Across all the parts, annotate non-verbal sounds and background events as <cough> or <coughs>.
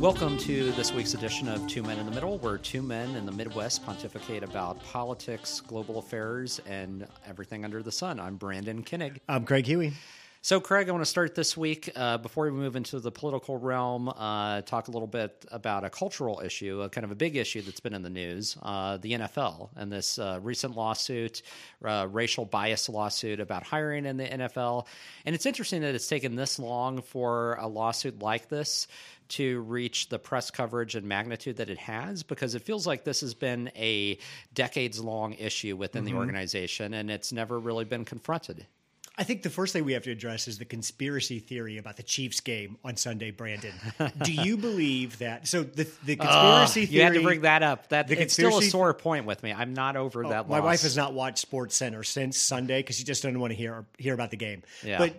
Welcome to this week's edition of Two Men in the Middle, where two men in the Midwest pontificate about politics, global affairs, and everything under the sun. I'm Brandon Kinnig. I'm Craig Huey. So, Craig, I want to start this week uh, before we move into the political realm. Uh, talk a little bit about a cultural issue, a kind of a big issue that's been in the news: uh, the NFL and this uh, recent lawsuit, uh, racial bias lawsuit about hiring in the NFL. And it's interesting that it's taken this long for a lawsuit like this to reach the press coverage and magnitude that it has because it feels like this has been a decades long issue within mm-hmm. the organization and it's never really been confronted. I think the first thing we have to address is the conspiracy theory about the Chiefs game on Sunday, Brandon. Do you <laughs> believe that? So the the conspiracy uh, theory. You had to bring that up. That it's still a sore point with me. I'm not over oh, that. My wife has not watched SportsCenter since Sunday because she just doesn't want to hear hear about the game. Yeah. But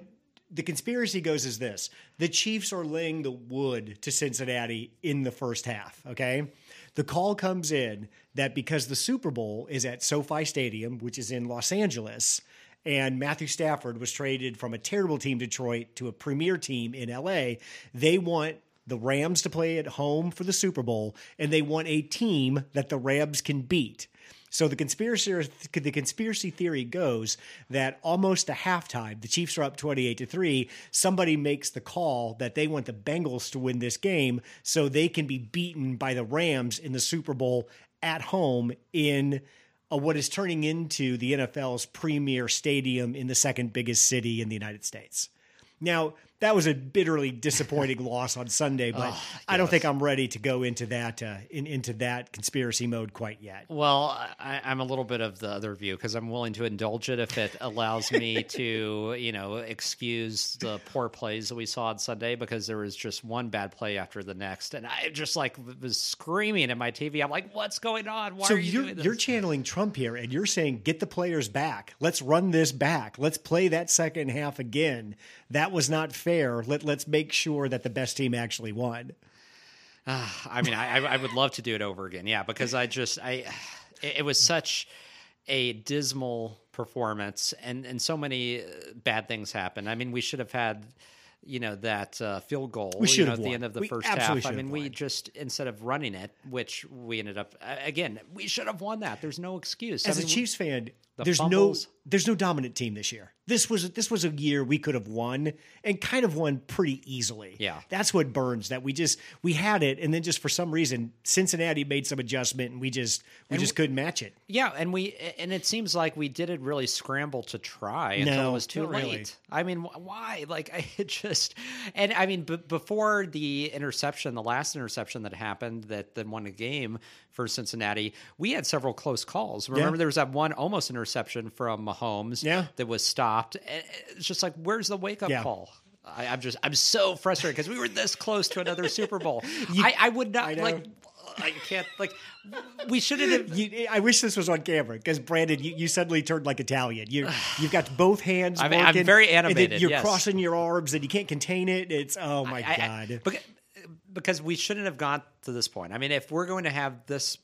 the conspiracy goes as this: the Chiefs are laying the wood to Cincinnati in the first half. Okay. The call comes in that because the Super Bowl is at SoFi Stadium, which is in Los Angeles, and Matthew Stafford was traded from a terrible team, Detroit, to a premier team in LA. They want the Rams to play at home for the Super Bowl, and they want a team that the Rams can beat. So the conspiracy the conspiracy theory goes that almost a halftime, the Chiefs are up 28 to 3, somebody makes the call that they want the Bengals to win this game so they can be beaten by the Rams in the Super Bowl at home in uh, what is turning into the NFL's premier stadium in the second biggest city in the United States. Now, that was a bitterly disappointing <laughs> loss on Sunday, but oh, I don't think I'm ready to go into that uh, in, into that conspiracy mode quite yet. Well, I, am a little bit of the other view because I'm willing to indulge it if it allows me <laughs> to, you know, excuse the poor plays that we saw on Sunday because there was just one bad play after the next, and I just like was screaming at my TV. I'm like, "What's going on? Why so are you you're, doing this?" You're channeling Trump here, and you're saying, "Get the players back. Let's run this back. Let's play that second half again." That was not fair fair. Let let's make sure that the best team actually won. Uh, I mean, I, I would love to do it over again. Yeah, because I just I it, it was such a dismal performance, and and so many uh, bad things happened. I mean, we should have had you know that uh, field goal we should you know, have at won. the end of the we first half. I mean, we just instead of running it, which we ended up again, we should have won that. There's no excuse. As I mean, a Chiefs fan, the there's fumbles. no there's no dominant team this year. This was this was a year we could have won and kind of won pretty easily. Yeah, that's what burns. That we just we had it, and then just for some reason Cincinnati made some adjustment, and we just we and just couldn't match it. Yeah, and we and it seems like we didn't really scramble to try until no, it was too late. Really. I mean, why? <laughs> Like I just and I mean, b- before the interception, the last interception that happened that then won the game for Cincinnati, we had several close calls. Remember, yeah. there was that one almost interception from Mahomes yeah. that was stopped. Eh, eh, it's just like, where's the wake up yeah. call? I, am just, I'm so frustrated because we were this close to another Super Bowl. <laughs> You, I, I, would not I like. I can't like. We shouldn't have. You, I wish this was on camera because Brandon, you, you, suddenly turned like Italian. You you've got both hands. <sighs> I'm, working, I'm very animated. you're yes. crossing your arms and you can't contain it. It's oh my I, god. I, eh, because we shouldn't have gone to this point. I mean, if we're going to have this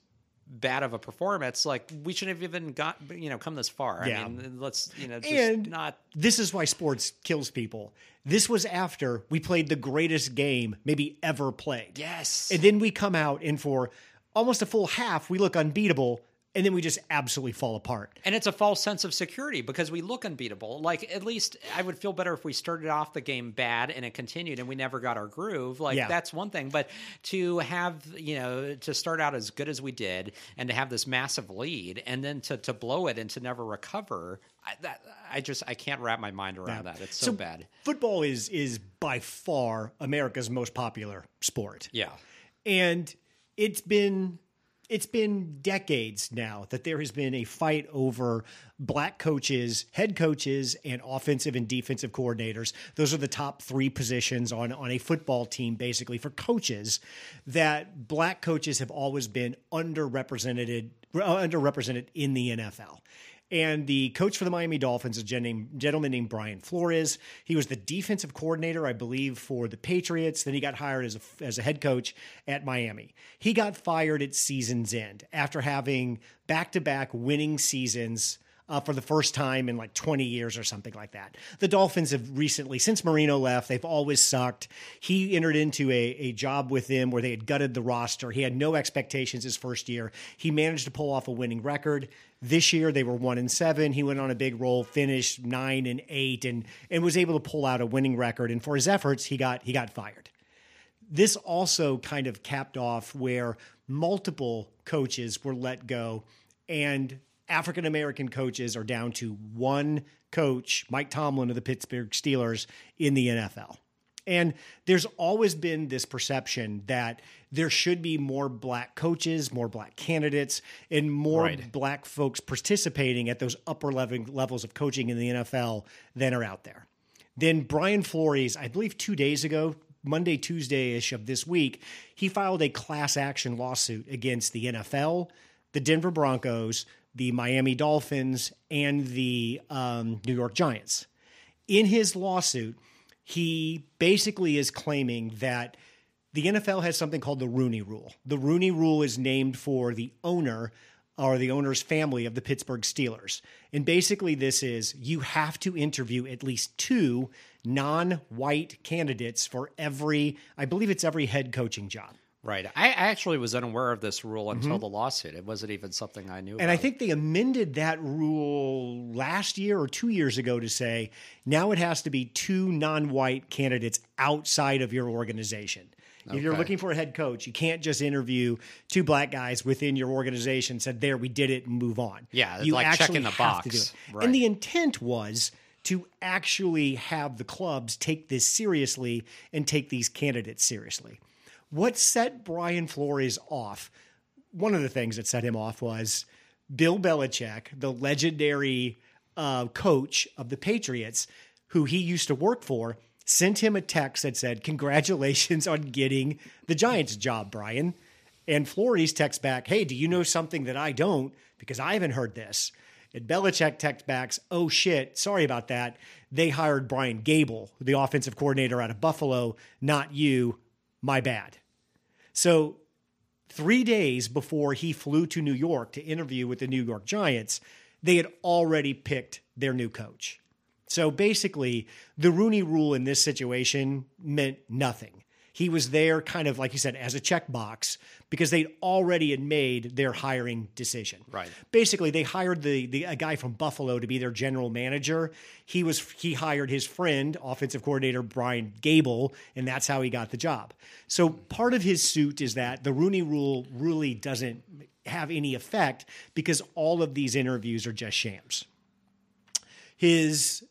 bad of a performance, like we shouldn't have even got you know come this far. Yeah. I mean, let's you know, and not. This is why sports kills people. This was after we played the greatest game maybe ever played. Yes, and then we come out and for almost a full half we look unbeatable and then we just absolutely fall apart. And it's a false sense of security because we look unbeatable. Like at least I would feel better if we started off the game bad and it continued and we never got our groove. Like yeah. that's one thing, but to have you know to start out as good as we did and to have this massive lead and then to to blow it and to never recover. I, that, I just I can't wrap my mind around yeah. that. It's so, so bad. Football is is by far America's most popular sport. Yeah, and it's been it's been decades now that there has been a fight over black coaches, head coaches, and offensive and defensive coordinators. Those are the top three positions on, on a football team, basically, for coaches. That black coaches have always been underrepresented, underrepresented in the NFL. And the coach for the Miami Dolphins is a gentleman named Brian Flores. He was the defensive coordinator, I believe, for the Patriots. Then he got hired as a, as a head coach at Miami. He got fired at season's end after having back to back winning seasons uh, for the first time in like 20 years or something like that. The Dolphins have recently, since Marino left, they've always sucked. He entered into a, a job with them where they had gutted the roster. He had no expectations his first year. He managed to pull off a winning record. This year they were one and seven. He went on a big roll, finished nine and eight, and and was able to pull out a winning record. And for his efforts, he got he got fired. This also kind of capped off where multiple coaches were let go, and African American coaches are down to one coach, Mike Tomlin of the Pittsburgh Steelers, in the NFL. And there's always been this perception that there should be more black coaches, more black candidates, and more Right. black folks participating at those upper level levels of coaching in the NFL than are out there. Then Brian Flores, I believe two days ago, Monday, Tuesday ish of this week, he filed a class action lawsuit against the NFL, the Denver Broncos, the Miami Dolphins, and the um, New York Giants. In his lawsuit, he basically is claiming that the NFL has something called the Rooney Rule. The Rooney Rule is named for the owner or the owner's family of the Pittsburgh Steelers. And basically, this is you have to interview at least two non white candidates for every, I believe it's every head coaching job. Right. I actually was unaware of this rule until the lawsuit. It wasn't even something I knew. Mm-hmm. And I think they amended that rule last year or two years ago to say now it has to be two non white candidates outside of your organization. If you're looking for a head coach, you can't just interview two black guys within your organization, said, there, we did it, and move on. Yeah, you like actually checking the have to do it. Right. And the intent was to actually have the clubs take this seriously and take these candidates seriously. What set Brian Flores off one of the things that set him off was Bill Belichick, the legendary uh, coach of the Patriots, who he used to work for, sent him a text that said, Congratulations on getting the Giants job, Brian. And Flores texts back, Hey, do you know something that I don't? Because I haven't heard this. And Belichick texts back, Oh shit, sorry about that. They hired Brian Daboll, the offensive coordinator out of Buffalo, not you. My bad. So three days before he flew to New York to interview with the New York Giants, they had already picked their new coach. So basically, the Rooney rule in this situation meant nothing. He was there, kind of like you said, as a checkbox because they'd already had made their hiring decision. Right. Basically, they hired the, the a guy from Buffalo to be their general manager. He was he hired his friend, offensive coordinator Brian Daboll, and that's how he got the job. So part of his suit is that the Rooney Rule really doesn't have any effect because all of these interviews are just shams his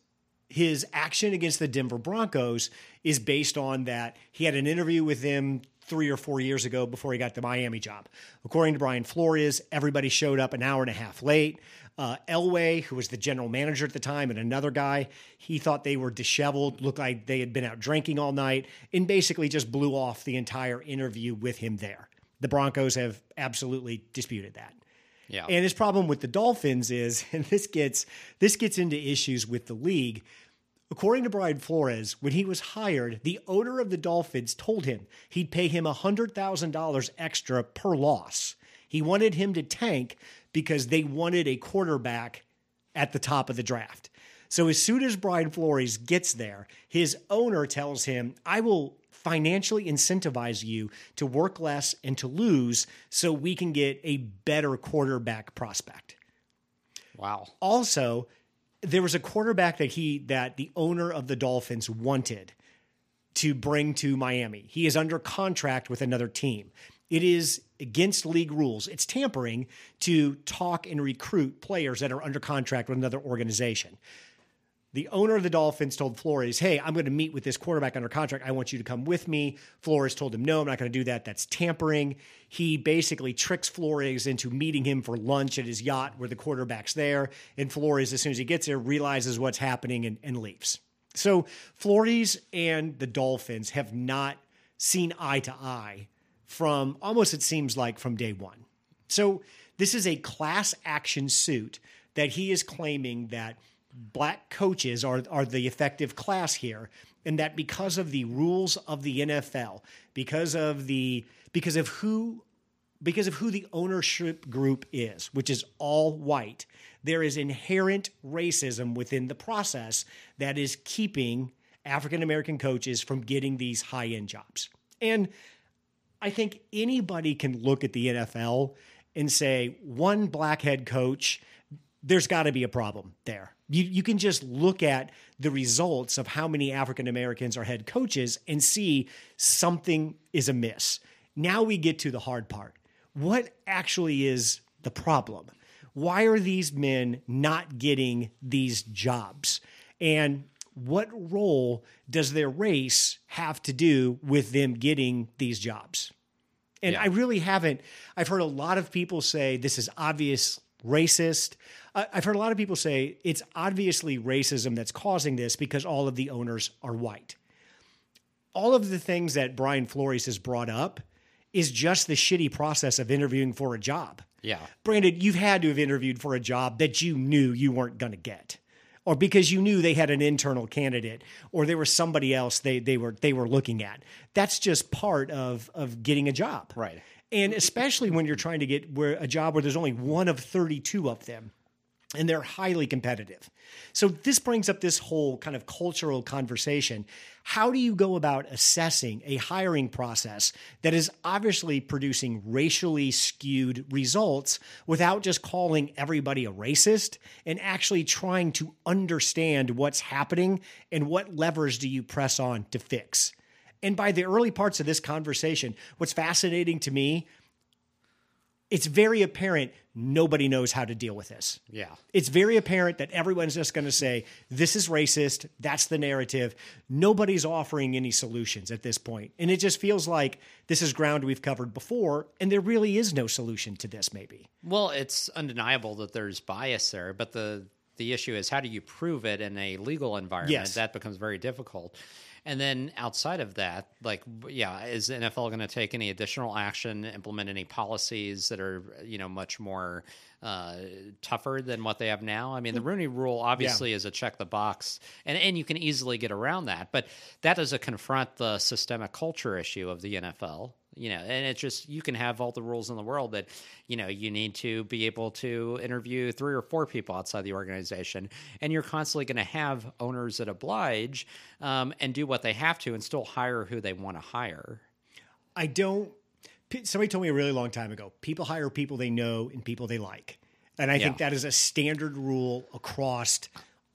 his action against the Denver Broncos is based on that he had an interview with them three or four years ago before he got the Miami job. According to Brian Flores, everybody showed up an hour and a half late. Uh, Elway, who was the general manager at the time, and another guy, he thought they were disheveled, looked like they had been out drinking all night, and basically just blew off the entire interview with him there. The Broncos have absolutely disputed that. yeah. And his problem with the Dolphins is, <laughs> and this gets this gets into issues with the league. According to Brian Flores, when he was hired, the owner of the Dolphins told him he'd pay him $100,000 extra per loss. He wanted him to tank because they wanted a quarterback at the top of the draft. So as soon as Brian Flores gets there, his owner tells him, I will financially incentivize you to work less and to lose so we can get a better quarterback prospect. wow. Also, there was a quarterback that he that the owner of the Dolphins wanted to bring to Miami. He is under contract with another team. It is against league rules. It's tampering to talk and recruit players that are under contract with another organization. The owner of the Dolphins told Flores, Hey, I'm going to meet with this quarterback under contract. I want you to come with me. Flores told him, No, I'm not going to do that. That's tampering. He basically tricks Flores into meeting him for lunch at his yacht where the quarterback's there. And Flores, as soon as he gets there, realizes what's happening and, and leaves. So Flores and the Dolphins have not seen eye to eye from almost, it seems like, from day one. So this is a class action suit that he is claiming that black coaches are, are the effective class here and that because of the rules of the NFL, because of the because of who because of who the ownership group is, which is all white, there is inherent racism within the process that is keeping African American coaches from getting these high end jobs. And I think anybody can look at the NFL and say, one black head coach, there's got to be a problem there. You, you can just look at the results of how many African Americans are head coaches and see something is amiss. Now we get to the hard part. What actually is the problem? Why are these men not getting these jobs? And what role does their race have to do with them getting these jobs? And Yeah. I really haven't. I've heard a lot of people say this is obvious racist. I've heard a lot of people say it's obviously racism that's causing this because all of the owners are white. All of the things that Brian Flores has brought up is just the shitty process of interviewing for a job. Yeah. Brandon, you've had to have interviewed for a job that you knew you weren't going to get, or because you knew they had an internal candidate, or there was somebody else they they were they were looking at. That's just part of of getting a job, Right. And especially when you're trying to get where a job where there's only one of 32 of them and they're highly competitive. So this brings up this whole kind of cultural conversation. How do you go about assessing a hiring process that is obviously producing racially skewed results without just calling everybody a racist and actually trying to understand what's happening and what levers do you press on to fix? And by the early parts of this conversation, what's fascinating to me it's very apparent nobody knows how to deal with this. Yeah. It's very apparent that everyone's just going to say, this is racist. That's the narrative. Nobody's offering any solutions at this point. And it just feels like this is ground we've covered before, and there really is no solution to this, maybe. Well, it's undeniable that there's bias there, but the the issue is how do you prove it in a legal environment? Yes. That becomes very difficult. And then outside of that, like, yeah, is the NFL going to take any additional action, implement any policies that are, you know, much more uh, tougher than what they have now? I mean, the Rooney Rule obviously is a check the box, and and you can easily get around that, but that doesn't confront the systemic culture issue of the NFL you know and it's just you can have all the rules in the world that you know you need to be able to interview three or four people outside the organization and you're constantly going to have owners that oblige um, and do what they have to and still hire who they want to hire I don't. Somebody told me a really long time ago people hire people they know and people they like. And I think that is a standard rule across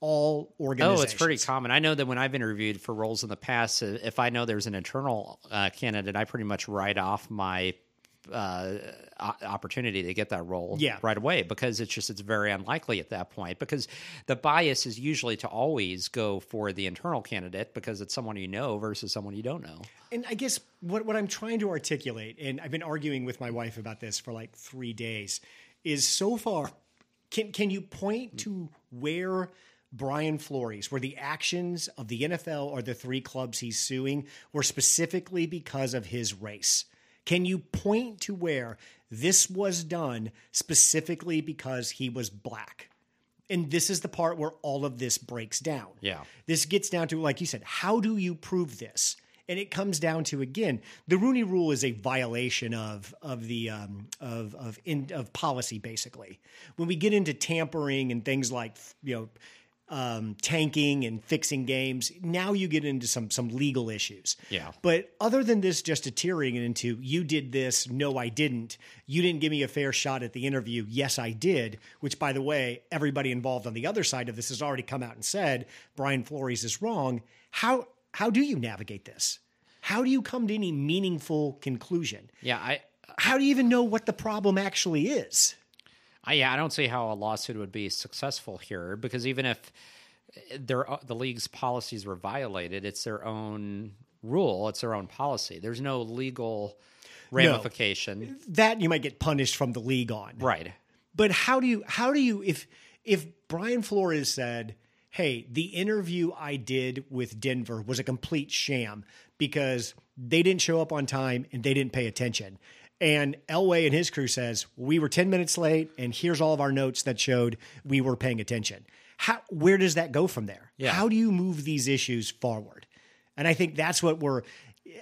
all organizations. Oh, it's pretty common. I know that when I've interviewed for roles in the past, uh, if I know there's an internal uh, candidate, I pretty much write off my uh, opportunity to get that role Yeah. right away because it's just it's very unlikely at that point because the bias is usually to always go for the internal candidate because it's someone you know versus someone you don't know. And I guess what, what I'm trying to articulate, and I've been arguing with my wife about this for like three days, is so far, can, can you point to where Brian Flores, where the actions of the NFL or the three clubs he's suing were specifically because of his race? Can you point to where this was done specifically because he was black? And this is the part where all of this breaks down. Yeah. This gets down to, like you said, how do you prove this? And it comes down to again, the Rooney Rule is a violation of of the um, of of in, of policy. Basically, when we get into tampering and things like you know um, tanking and fixing games, now you get into some some legal issues. Yeah. But other than this just deteriorating into you did this, no, I didn't. You didn't give me a fair shot at the interview. Yes, I did. Which, by the way, everybody involved on the other side of this has already come out and said Brian Flores is wrong. How how do you navigate this? How do you come to any meaningful conclusion? Yeah, I How do you even know what the problem actually is? I, yeah, I don't see how a lawsuit would be successful here because even if their uh, the league's policies were violated, it's their own rule, it's their own policy. There's no legal ramification, That you might get punished from the league on. right? But how do you how do you if if Brian Flores said, "Hey, the interview I did with Denver was a complete sham because they didn't show up on time and they didn't pay attention." And Elway and his crew says, "We were 10 minutes late and here's all of our notes that showed we were paying attention." How where does that go from there? Yeah. How do you move these issues forward? And I think that's what we're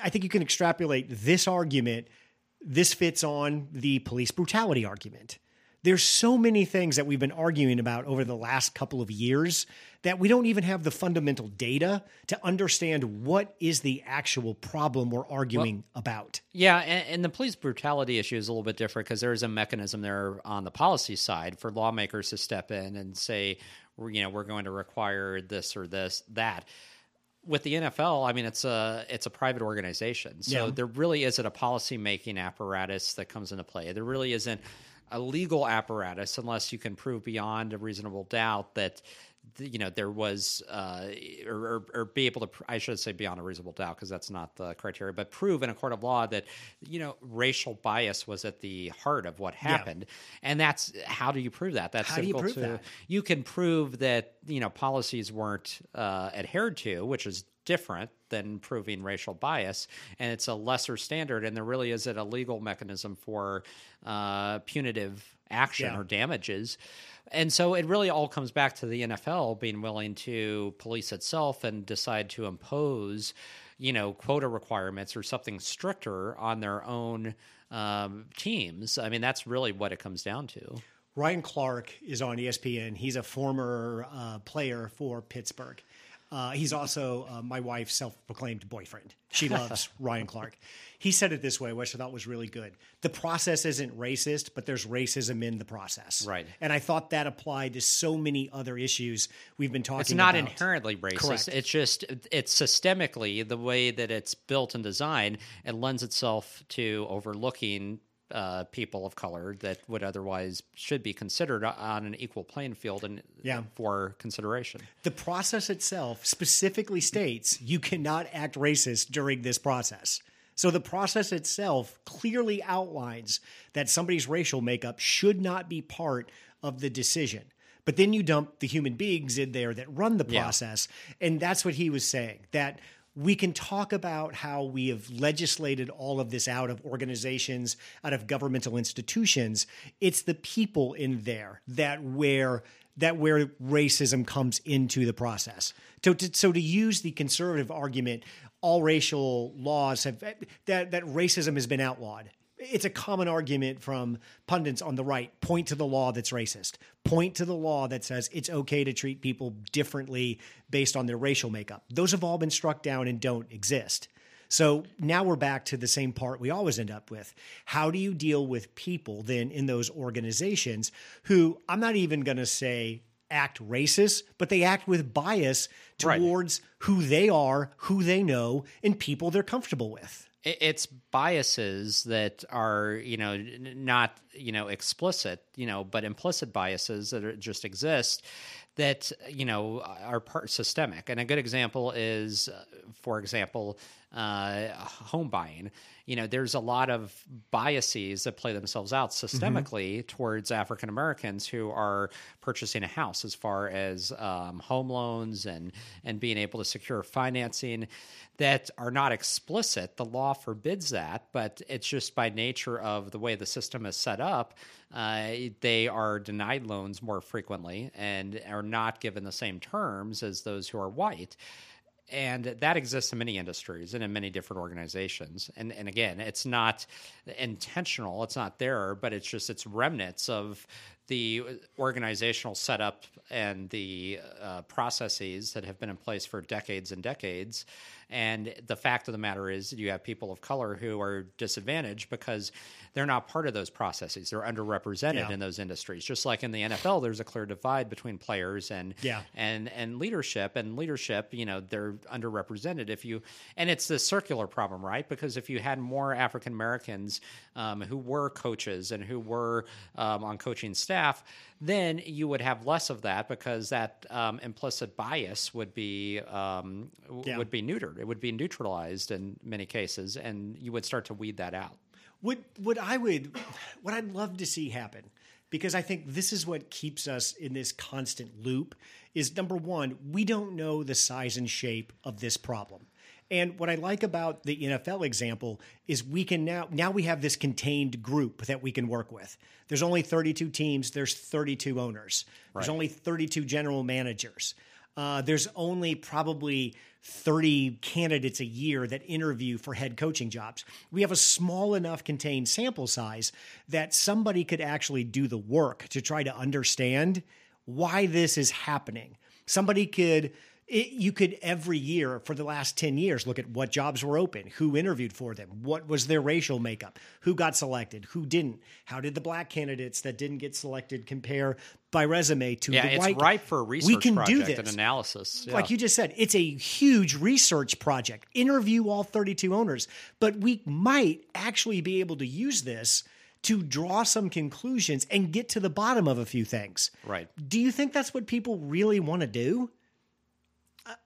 I think you can extrapolate this argument this fits on the police brutality argument. There's so many things that we've been arguing about over the last couple of years that we don't even have the fundamental data to understand what is the actual problem we're arguing well, about. Yeah, and, and, the police brutality issue is a little bit different because there is a mechanism there on the policy side for lawmakers to step in and say, you know, we're going to require this or this that with the NFL, I mean, it's a it's a private organization, so yeah. there really isn't a policy making apparatus that comes into play. There really isn't a legal apparatus unless you can prove beyond a reasonable doubt that you know there was uh, or, or, or, be able to i should say beyond a reasonable doubt because that's not the criteria but prove in a court of law that you know racial bias was at the heart of what happened yeah. and that's how do you prove that that's how difficult you to that? you can prove that you know policies weren't uh, adhered to which is different than proving racial bias, and it's a lesser standard. And there really isn't a legal mechanism for uh, punitive action yeah. or damages. And so it really all comes back to the NFL being willing to police itself and decide to impose, you know, quota requirements or something stricter on their own um, teams. I mean, that's really what it comes down to. Ryan Clark is on ESPN. He's a former uh, player for Pittsburgh. Uh, he's also uh, my wife's self-proclaimed boyfriend. She loves <laughs> Ryan Clark. He said it this way, which I thought was really good. The process isn't racist, but there's racism in the process. Right. And I thought that applied to so many other issues we've been talking. About It's not about. inherently racist. Correct. It's just it's systemically the way that it's built and designed. It lends itself to overlooking uh, people of color that would otherwise should be considered on an equal playing field and yeah. for consideration. The process itself specifically states you cannot act racist during this process. So the process itself clearly outlines that somebody's racial makeup should not be part of the decision. But then you dump the human beings in there that run the process. Yeah. And that's what he was saying that we can talk about how we have legislated all of this out of organizations, out of governmental institutions. It's the people in there that where that where racism comes into the process. So to, so to use the conservative argument, all racial laws have that that racism has been outlawed it's a common argument from pundits on the right. Point to the law that's racist. Point to the law that says it's okay to treat people differently based on their racial makeup. Those have all been struck down and don't exist. So now we're back to the same part we always end up with. How do you deal with people then in those organizations who i'm not even going to say act racist, but they act with bias towards right. who they are, who they know, and people they're comfortable with it's biases that are you know not you know explicit you know but implicit biases that are, just exist that you know are part systemic. And a good example is uh, for example uh, home buying you know there's a lot of biases that play themselves out mm-hmm. systemically mm-hmm. towards african americans who are purchasing a house as far as um, home loans and and being able to secure financing that are not explicit. The law forbids that, but it's just by nature of the way the system is set up, uh, they are denied loans more frequently and are not given the same terms as those who are white and that exists in many industries and in many different organizations. And and again it's not intentional it's not there but it's just it's remnants of the organizational setup and the uh, processes that have been in place for decades and decades and the fact of the matter is, you have people of color who are disadvantaged because they're not part of those processes. They're underrepresented yeah. in those industries. Just like in the NFL, there's a clear divide between players and yeah. and and leadership. And leadership, you know, they're underrepresented. If you and it's this circular problem, right? Because if you had more African Americans um, who were coaches and who were um, on coaching staff, then you would have less of that because that um, implicit bias would be um, yeah. would be neutered. It would be neutralized in many cases, and you would start to weed that out. What what I would what I'd love to see happen because I think this is what keeps us in this constant loop is number one, we don't know the size and shape of this problem. And what I like about the NFL example is we can now now we have this contained group that we can work with. There's only 32 teams, there's 32 owners. Right. There's only 32 general managers. Uh, there's only probably 30 candidates a year that interview for head coaching jobs. We have a small enough contained sample size that somebody could actually do the work to try to understand why this is happening. Somebody could it, you could every year for the last 10 years look at what jobs were open, who interviewed for them, what was their racial makeup, who got selected, who didn't, how did the black candidates that didn't get selected compare by resume to yeah, the it's white. ripe for a research we can project do this. and analysis. Yeah. Like you just said, it's a huge research project. Interview all 32 owners, but we might actually be able to use this to draw some conclusions and get to the bottom of a few things. Right. Do you think that's what people really want to do?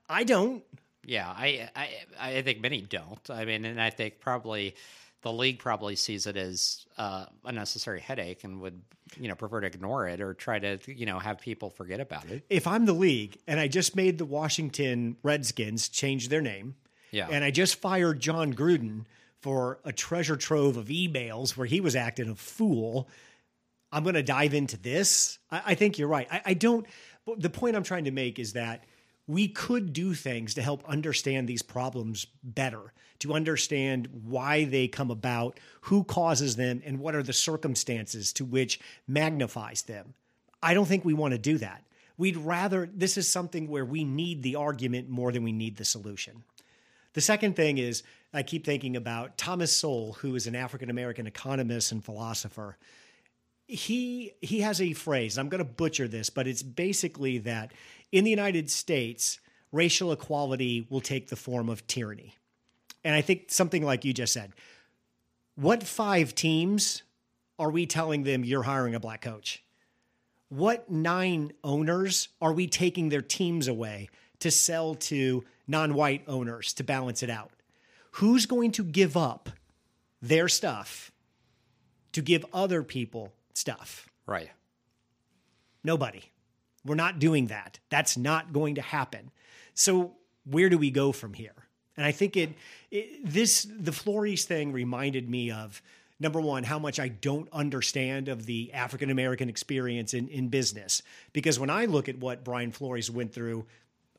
I- don't. Yeah, I, I I think many don't. I mean, and I think probably the league probably sees it as uh, a necessary headache and would you know prefer to ignore it or try to you know have people forget about it. If I'm the league and I just made the Washington Redskins change their name, Yeah. and I just fired Jon Gruden for a treasure trove of emails where he was acting a fool, I'm going to dive into this. I, I think you're right. I, I don't. The point I'm trying to make is that we could do things to help understand these problems better, to understand why they come about, who causes them, and what are the circumstances to which magnifies them. I don't think we want to do that. We'd rather, this is something where we need the argument more than we need the solution. The second thing is, I keep thinking about Thomas Sowell, who is an African American economist and philosopher. He he has a phrase. I'm going to butcher this, but it's basically that in the United States, racial equality will take the form of tyranny. And I think something like you just said. What five teams are we telling them you're hiring a black coach? What nine owners are we taking their teams away to sell to non white owners to balance it out? Who's going to give up their stuff to give other people stuff? Right. Nobody. We're not doing that. That's not going to happen. So where do we go from here? And I think it, it this the Flores thing reminded me of number one how much I don't understand of the African American experience in in business because when I look at what Brian Flores went through.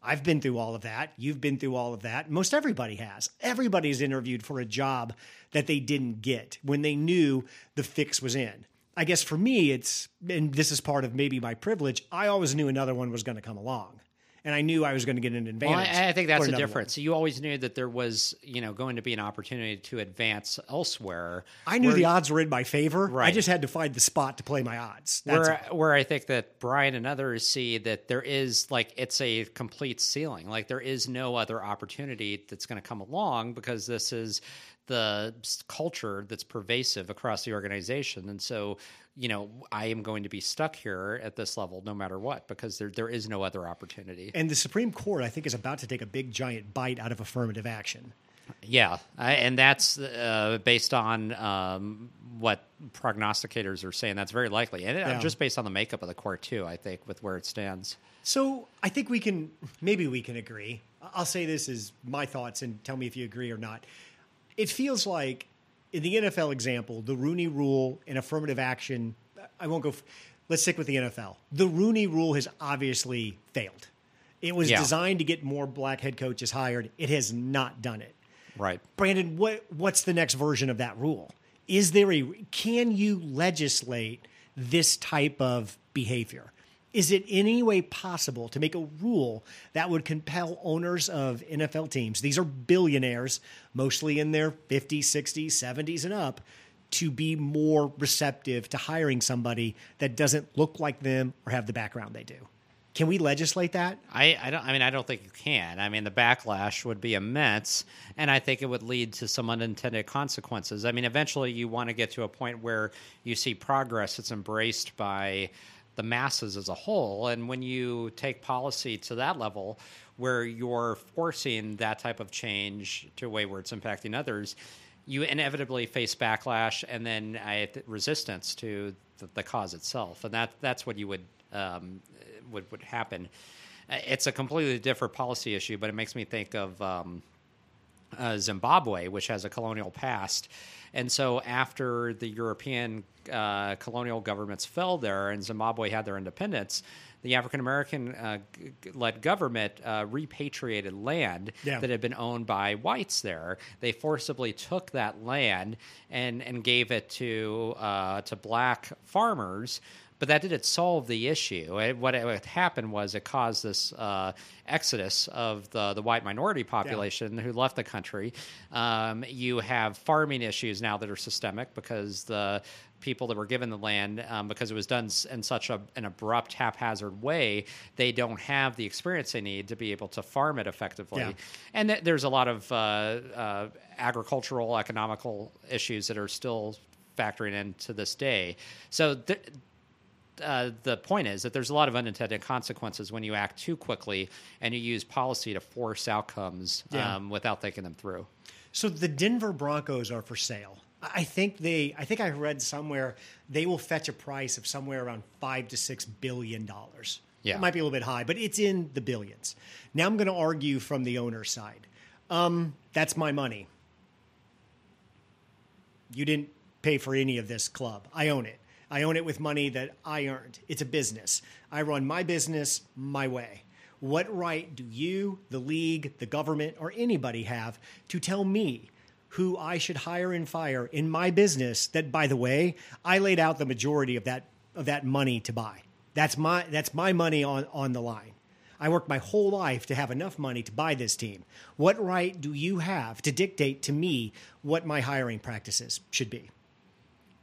I've been through all of that. You've been through all of that. Most everybody has. Everybody's interviewed for a job that they didn't get when they knew the fix was in. I guess for me, it's, and this is part of maybe my privilege, I always knew another one was going to come along. And I knew I was going to get an advantage. Well, I, I think that's the difference. You always knew that there was, you know, going to be an opportunity to advance elsewhere. I knew Where- the odds were in my favor. I just had to find the spot to play my odds. That's where where I think that Brian and others see that there is like it's a complete ceiling. Like there is no other opportunity that's going to come along because this is the culture that's pervasive across the organization. And so, you know, I am going to be stuck here at this level no matter what because there there is no other opportunity. and the Supreme Court, I think, is about to take a big giant bite out of affirmative action. Yeah, I, and that's uh, based on um, what prognosticators are saying. That's very likely, and Yeah. just based on the makeup of the court too. I think with where it stands. So I think we can, maybe we can agree. I'll say this is my thoughts and tell me if you agree or not. It feels like in the NFL example, the Rooney rule and affirmative action, I won't go, f- let's stick with the NFL. The Rooney rule has obviously failed. It was Yeah. designed to get more black head coaches hired. It has not done it. Right. Brandon, what what's the next version of that rule? Is there a can you legislate this type of behavior? Is it any way possible to make a rule that would compel owners of NFL teams, these are billionaires, mostly in their 50s, 60s, 70s, and up, to be more receptive to hiring somebody that doesn't look like them or have the background they do? Can we legislate that? I, I don't. I mean, I don't think you can. I mean, the backlash would be immense, and I think it would lead to some unintended consequences. I mean, eventually, you want to get to a point where you see progress that's embraced by the masses as a whole, and when you take policy to that level, where you're forcing that type of change to a way where it's impacting others, you inevitably face backlash and then uh, resistance to the, the cause itself, and that that's what you would um, would would happen. Uh, It's a completely different policy issue, but it makes me think of um, uh, Zimbabwe, which has a colonial past, And so after the European uh, colonial governments fell there and Zimbabwe had their independence, the African American uh, led government uh, repatriated land Yeah. that had been owned by whites there. They forcibly took that land and, and gave it to uh, to black farmers. But that didn't solve the issue. It, what, it, what happened was it caused this uh, exodus of the, the white minority population who left the country. Um, you have farming issues now that are systemic because the people that were given the land, um, because it was done in such a, an abrupt, haphazard way, they don't have the experience they need to be able to farm it effectively. Yeah. And th- there's a lot of uh, uh, agricultural, economical issues that are still factoring in to this day. So th- uh, the point is that there's a lot of unintended consequences when you act too quickly and you use policy to force outcomes Yeah. um, without thinking them through. So the Denver Broncos are for sale. I think they. I think I read somewhere they will fetch a price of somewhere around five to six billion dollars. Yeah. it might be a little bit high, but it's in the billions. Now I'm going to argue from the owner's side. Um, that's my money. You didn't pay for any of this club. I own it. I own it with money that I earned. It's a business. I run my business my way. What right do you, the league, the government, or anybody have to tell me who I should hire and fire in my business that by the way, I laid out the majority of that of that money to buy. That's my that's my money on on the line. I worked my whole life to have enough money to buy this team. What right do you have to dictate to me what my hiring practices should be?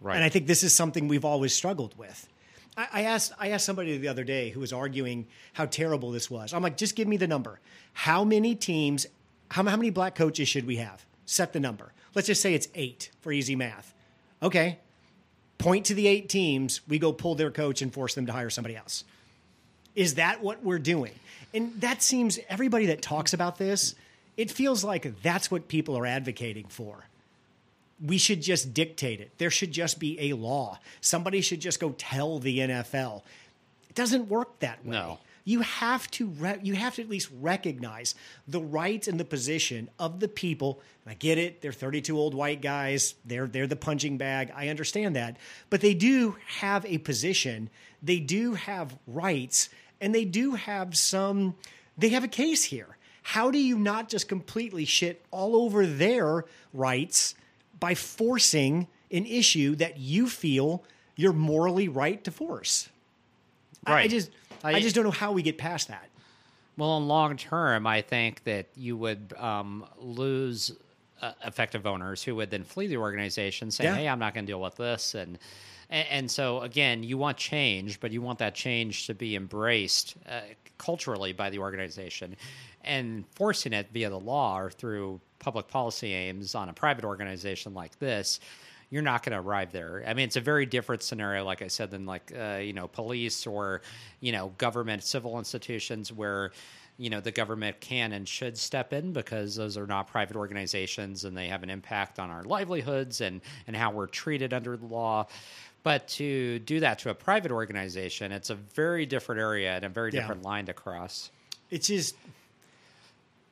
Right. And I think this is something we've always struggled with. I, asked I asked somebody the other day who was arguing how terrible this was. I'm like, just give me the number. How many teams? How, how many black coaches should we have? Set the number. Let's just say it's eight for easy math. Okay. Point to the eight teams. We go pull their coach and force them to hire somebody else. Is that what we're doing? And that seems everybody that talks about this, it feels like that's what people are advocating for we should just dictate it. There should just be a law. Somebody should just go tell the NFL. It doesn't work that way. No. You have to re- you have to at least recognize the rights and the position of the people. And I get it; they're 32 old white guys. They're they're the punching bag. I understand that, but they do have a position. They do have rights, and they do have some. They have a case here. How do you not just completely shit all over their rights by forcing an issue that you feel you're morally right to force? I- I just I, I- just don't know how we get past that. Well, in long term, I think that you would um, lose uh, effective owners who would then flee the organization, saying, Yeah. "Hey, I'm not going to deal with this." And, and and so again, you want change, but you want that change to be embraced uh, culturally by the organization, and forcing it via the law or through public policy aims on a private organization like this. You're not going to arrive there. I mean, it's a very different scenario, like I said, than like uh, you know police or you know government, civil institutions where you know the government can and should step in because those are not private organizations and they have an impact on our livelihoods and and how we're treated under the law but to do that to a private organization it's a very different area and a very Yeah. different line to cross It's just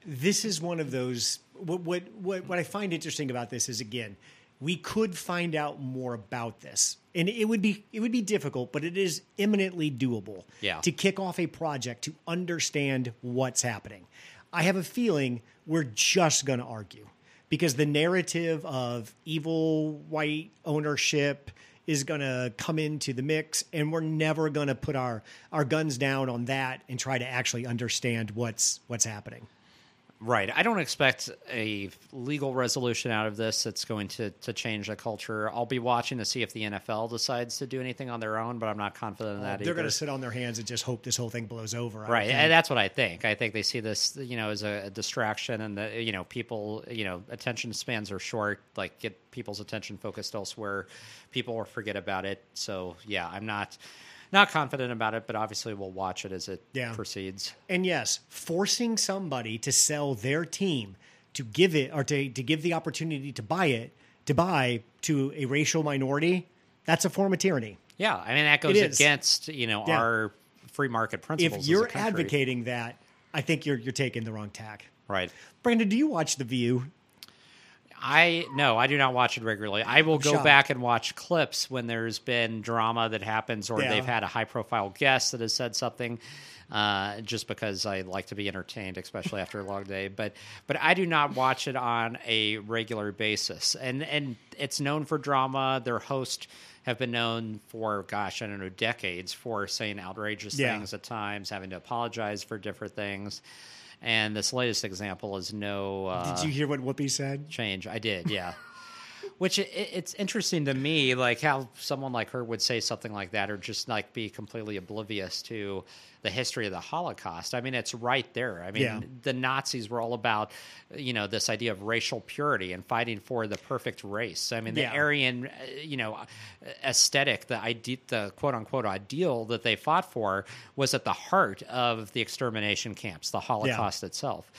this is one of those what what what, what I find interesting about this is again we could find out more about this. And it would be it would be difficult but it is imminently doable Yeah. to kick off a project to understand what's happening. I have a feeling we're just going to argue because the narrative of evil white ownership is going to come into the mix and we're never going to put our our guns down on that and try to actually understand what's what's happening Right. I don't expect a legal resolution out of this that's going to, to change the culture. I'll be watching to see if the NFL decides to do anything on their own, but I'm not confident in that either. they're either. going to sit on their hands and just hope this whole thing blows over I Right, and that's what I think. I think they see this, you know, as a, a distraction, and the, you know, people, you know, attention spans are short. Like, get people's attention focused elsewhere. People will forget about it. So, yeah, I'm not not confident about it, but obviously we'll watch it as it Yeah. proceeds. And yes, forcing somebody to sell their team to give it or to, to give the opportunity to buy it, to buy to a racial minority, that's a form of tyranny. Yeah, I mean that goes against you know Yeah. our free market principles. If you're advocating that, I think you're you're taking the wrong tack. right? Brandon, do you watch The View? I no, I do not watch it regularly. I will go shocked. back and watch clips when there's been drama that happens or Yeah. they've had a high profile guest that has said something. Uh, just because I like to be entertained, especially after a long day, but but I do not watch it on a regular basis, and and it's known for drama. Their host have been known for gosh, I don't know, decades for saying outrageous Yeah. things at times, having to apologize for different things, and this latest example is no. Uh, Did you hear what Whoopi said? change. I did, yeah. Which it, it's interesting to me, like how someone like her would say something like that, or just like be completely oblivious to the history of the Holocaust. I mean, it's right there. I mean, Yeah. the Nazis were all about, you know, this idea of racial purity and fighting for the perfect race. I mean, the Yeah. Aryan, uh, you know, aesthetic, the ide- the quote unquote ideal that they fought for, was at the heart of the extermination camps, the Holocaust itself.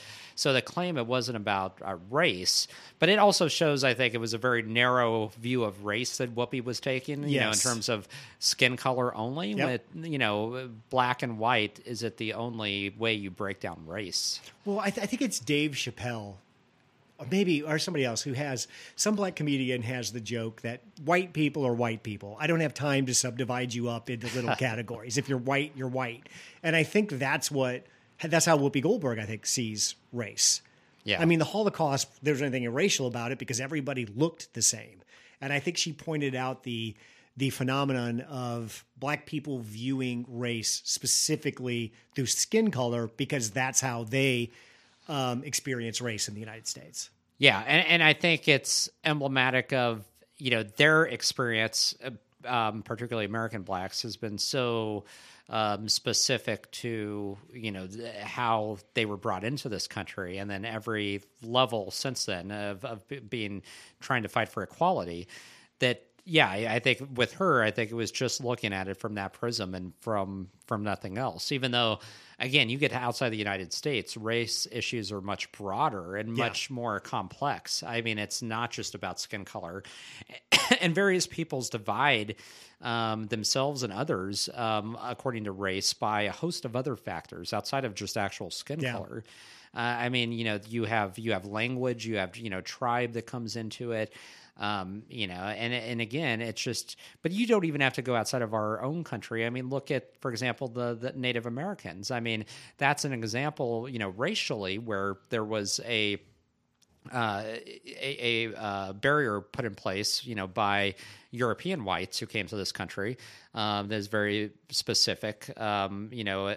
So the claim it wasn't about uh, race, but it also shows, I think, it was a very narrow view of race that Whoopi was taking. You know, in terms of skin color only. Yep. With you know, black and white, is it the only way you break down race? Well, I, th- I think it's Dave Chappelle, or maybe or somebody else who has some black comedian has the joke that white people are white people. I don't have time to subdivide you up into little <laughs> categories. If you're white, you're white, and I think that's what that's how Whoopi Goldberg I think sees race. Yeah. I mean the Holocaust. there's anything racial about it because everybody looked the same, and I think she pointed out the the phenomenon of black people viewing race specifically through skin color because that's how they um, experience race in the United States. Yeah, and, and I think it's emblematic of you know their experience, uh, um, particularly American blacks, has been so um, specific to you know how they were brought into this country, and then every level since then of, of being trying to fight for equality. That yeah, I I think with her, I think it was just looking at it from that prism and from from nothing else. Even though, again, you get outside the United States, race issues are much broader and Yeah. much more complex. I mean, it's not just about skin color, <coughs> and various peoples divide um, themselves and others um, according to race by a host of other factors outside of just actual skin Yeah. color. Uh, I mean, you know, you have you have language, you have you know tribe that comes into it, um, you know, and and again, it's just. But you don't even have to go outside of our own country. I mean, look at, for example, the the Native Americans. I mean, that's an example, you know, racially where there was a uh, a, a uh, barrier put in place, you know, by European whites who came to this country. Um, that is very specific, um, you know, uh,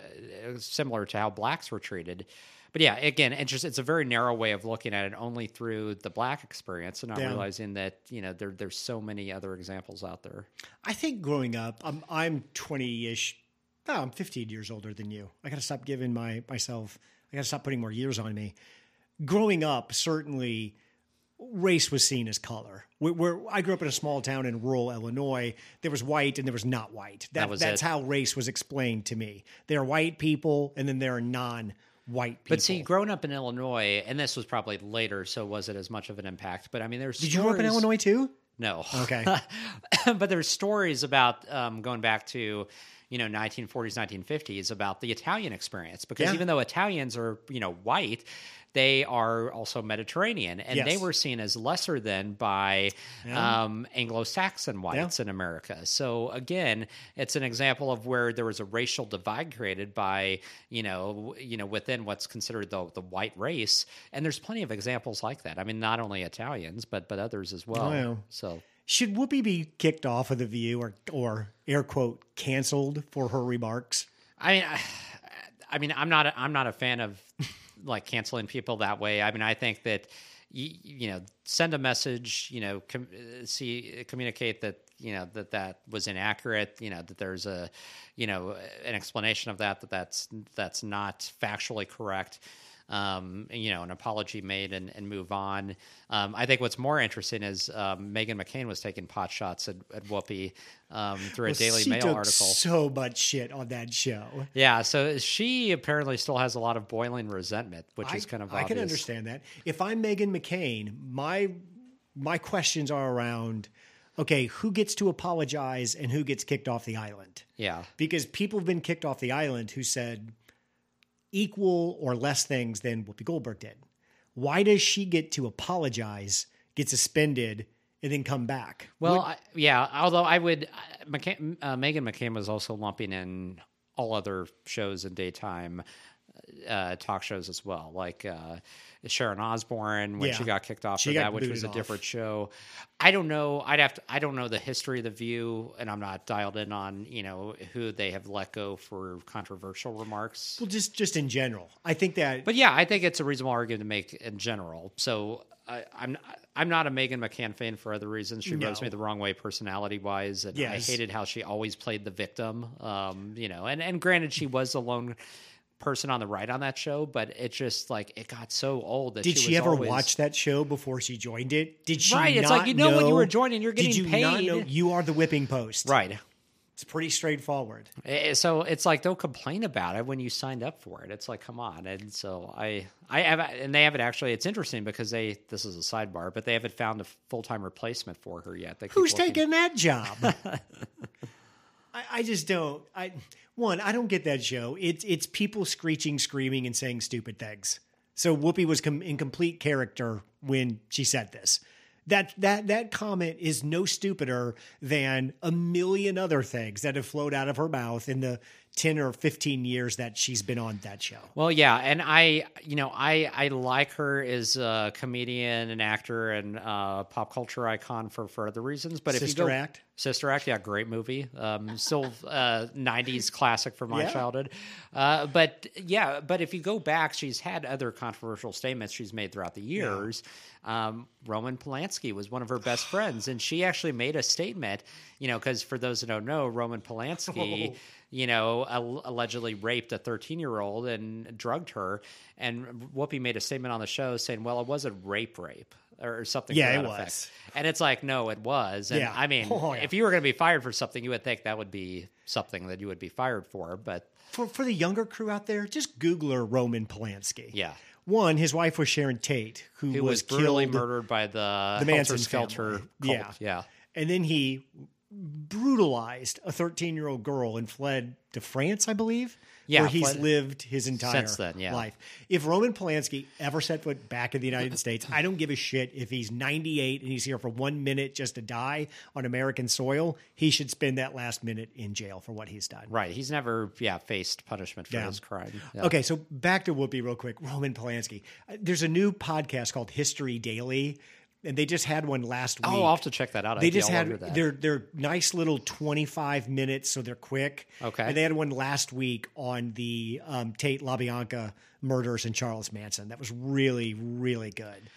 similar to how blacks were treated. But yeah, again, it's just it's a very narrow way of looking at it, only through the black experience, and not Yeah. realizing that you know there there's so many other examples out there. I think growing up, I'm I'm 20 ish. No, I'm 15 years older than you. I got to stop giving my myself. I got to stop putting more years on me. Growing up, certainly, race was seen as color. Where, where I grew up in a small town in rural Illinois, there was white and there was not white. That, was that's it. how race was explained to me. There are white people, and then there are non-white people. But see, growing up in Illinois, and this was probably later, so was it as much of an impact? But I mean, there's did you grow up in Illinois too? No. Okay. <laughs> but there's stories about um, going back to you know 1940s 1950s about the italian experience because Yeah. even though italians are you know white they are also mediterranean and they were seen as lesser than by um, anglo-saxon whites in america. So again it's an example of where there was a racial divide created by you know you know within what's considered the, the white race and there's plenty of examples like that. I mean not only italians but but others as well. Wow. so Should Whoopi be kicked off of the View or or air quote canceled for her remarks? I mean, I, <sighs> I mean, I'm not, a, I'm not a fan of like canceling people that way. I mean, I think that you, you know, send a message, you know, com- see, communicate that you know that that was inaccurate. You know that there's a, you know, an explanation of that that that's that's not factually correct. Um, you know, an apology made and, and move on. Um, I think what's more interesting is um, Meghan McCain was taking pot shots at, at Whoopi um, through a Daily she Mail took article. so much shit on that show. Yeah, so she apparently still has a lot of boiling resentment, which I, is kind of I obvious. can understand that. If I'm Meghan McCain, my my questions are around okay, who gets to apologize and who gets kicked off the island? Yeah, Because people have been kicked off the island who said equal or less things than Whoopi Goldberg did. Why does she get to apologize get suspended, and then come back. Well, I, yeah. Although I would, uh, uh, Meghan McCain was also lumping in all other shows in daytime uh, talk shows as well, like uh, Sharon Osbourne when Yeah. she got kicked off She of that, which was a off. different show. I don't know. I'd have to. I don't know the history of the View, and I'm not dialed in on you know who they have let go for controversial remarks. well, just just in general, I think that. But yeah, I think it's a reasonable argument to make in general. So I, I'm I'm not a Meghan McCain fan for other reasons. She rubs me the wrong way personality wise, and I hated how she always played the victim. Um, you know, and and granted, she was the lone person on the right on that show, but it just like it got so old that did she, she, ever always- watch that show before she joined it? Did she? Right, it's like, you know when you were joining, you're Did getting you not know paid. you are the whipping post? Right. It's pretty straightforward. Eh, So it's like don't complain about it when you signed up for it. It's like come on, and so I I have and they haven't actually. It's interesting because they this is a sidebar, but they haven't found a full time replacement for her yet. They Who's looking. taking that job? <laughs> I, I just don't. I one, I don't get that show. It's it's people screeching, screaming, and saying stupid things. So Whoopi was com- in complete character when she said this. That that that comment is no stupider than a million other things that have flowed out of her mouth in the ten or fifteen years that she's been on that show. Well, yeah, and I, you know, I I like her as a comedian and actor and uh, pop culture icon for for other reasons. But if Sister you go, Act? Sister Act, yeah, great movie, um, still uh, '90s classic from my Yeah. childhood. Uh, but yeah, but if you go back, she's had other controversial statements she's made throughout the years. Um, Roman Polanski was one of her best friends, and she actually made a statement. You know, because for those that don't know, Roman Polanski <laughs> Oh. You know, al- allegedly raped a 13 year old and drugged her. And Whoopi made a statement on the show saying, well, it wasn't rape, rape. Or something. Yeah, it that was. effect. and it's like, no, it was. And Yeah. I mean, Oh, yeah. if you were going to be fired for something, you would think that would be something that you would be fired for. But For for the younger crew out there, just Googler Roman Polanski. yeah, One, his wife was Sharon Tate, who, who was, was, brutally killed murdered by the, the Manson. Skelter Yeah. Yeah. and then he brutalized a 13 year old girl and fled to France, I believe. Yeah, where he's lived his entire then, yeah. life. If Roman Polanski ever set foot back in the United <laughs> States, I don't give a shit if he's 98 and he's here for one minute just to die on American soil. He should spend that last minute in jail for what he's done. Right. He's never, yeah, faced punishment for Yeah. his crime. Yeah. Okay, so back to Whoopi real quick. Roman Polanski. There's a new podcast called History Daily, and they just had one last week. Oh, I'll have to check that out. they I'd just had that. they're they're nice little 25 minutes so they're quick Okay. and they had one last week on the um, tate labianca murders and charles manson that was really really good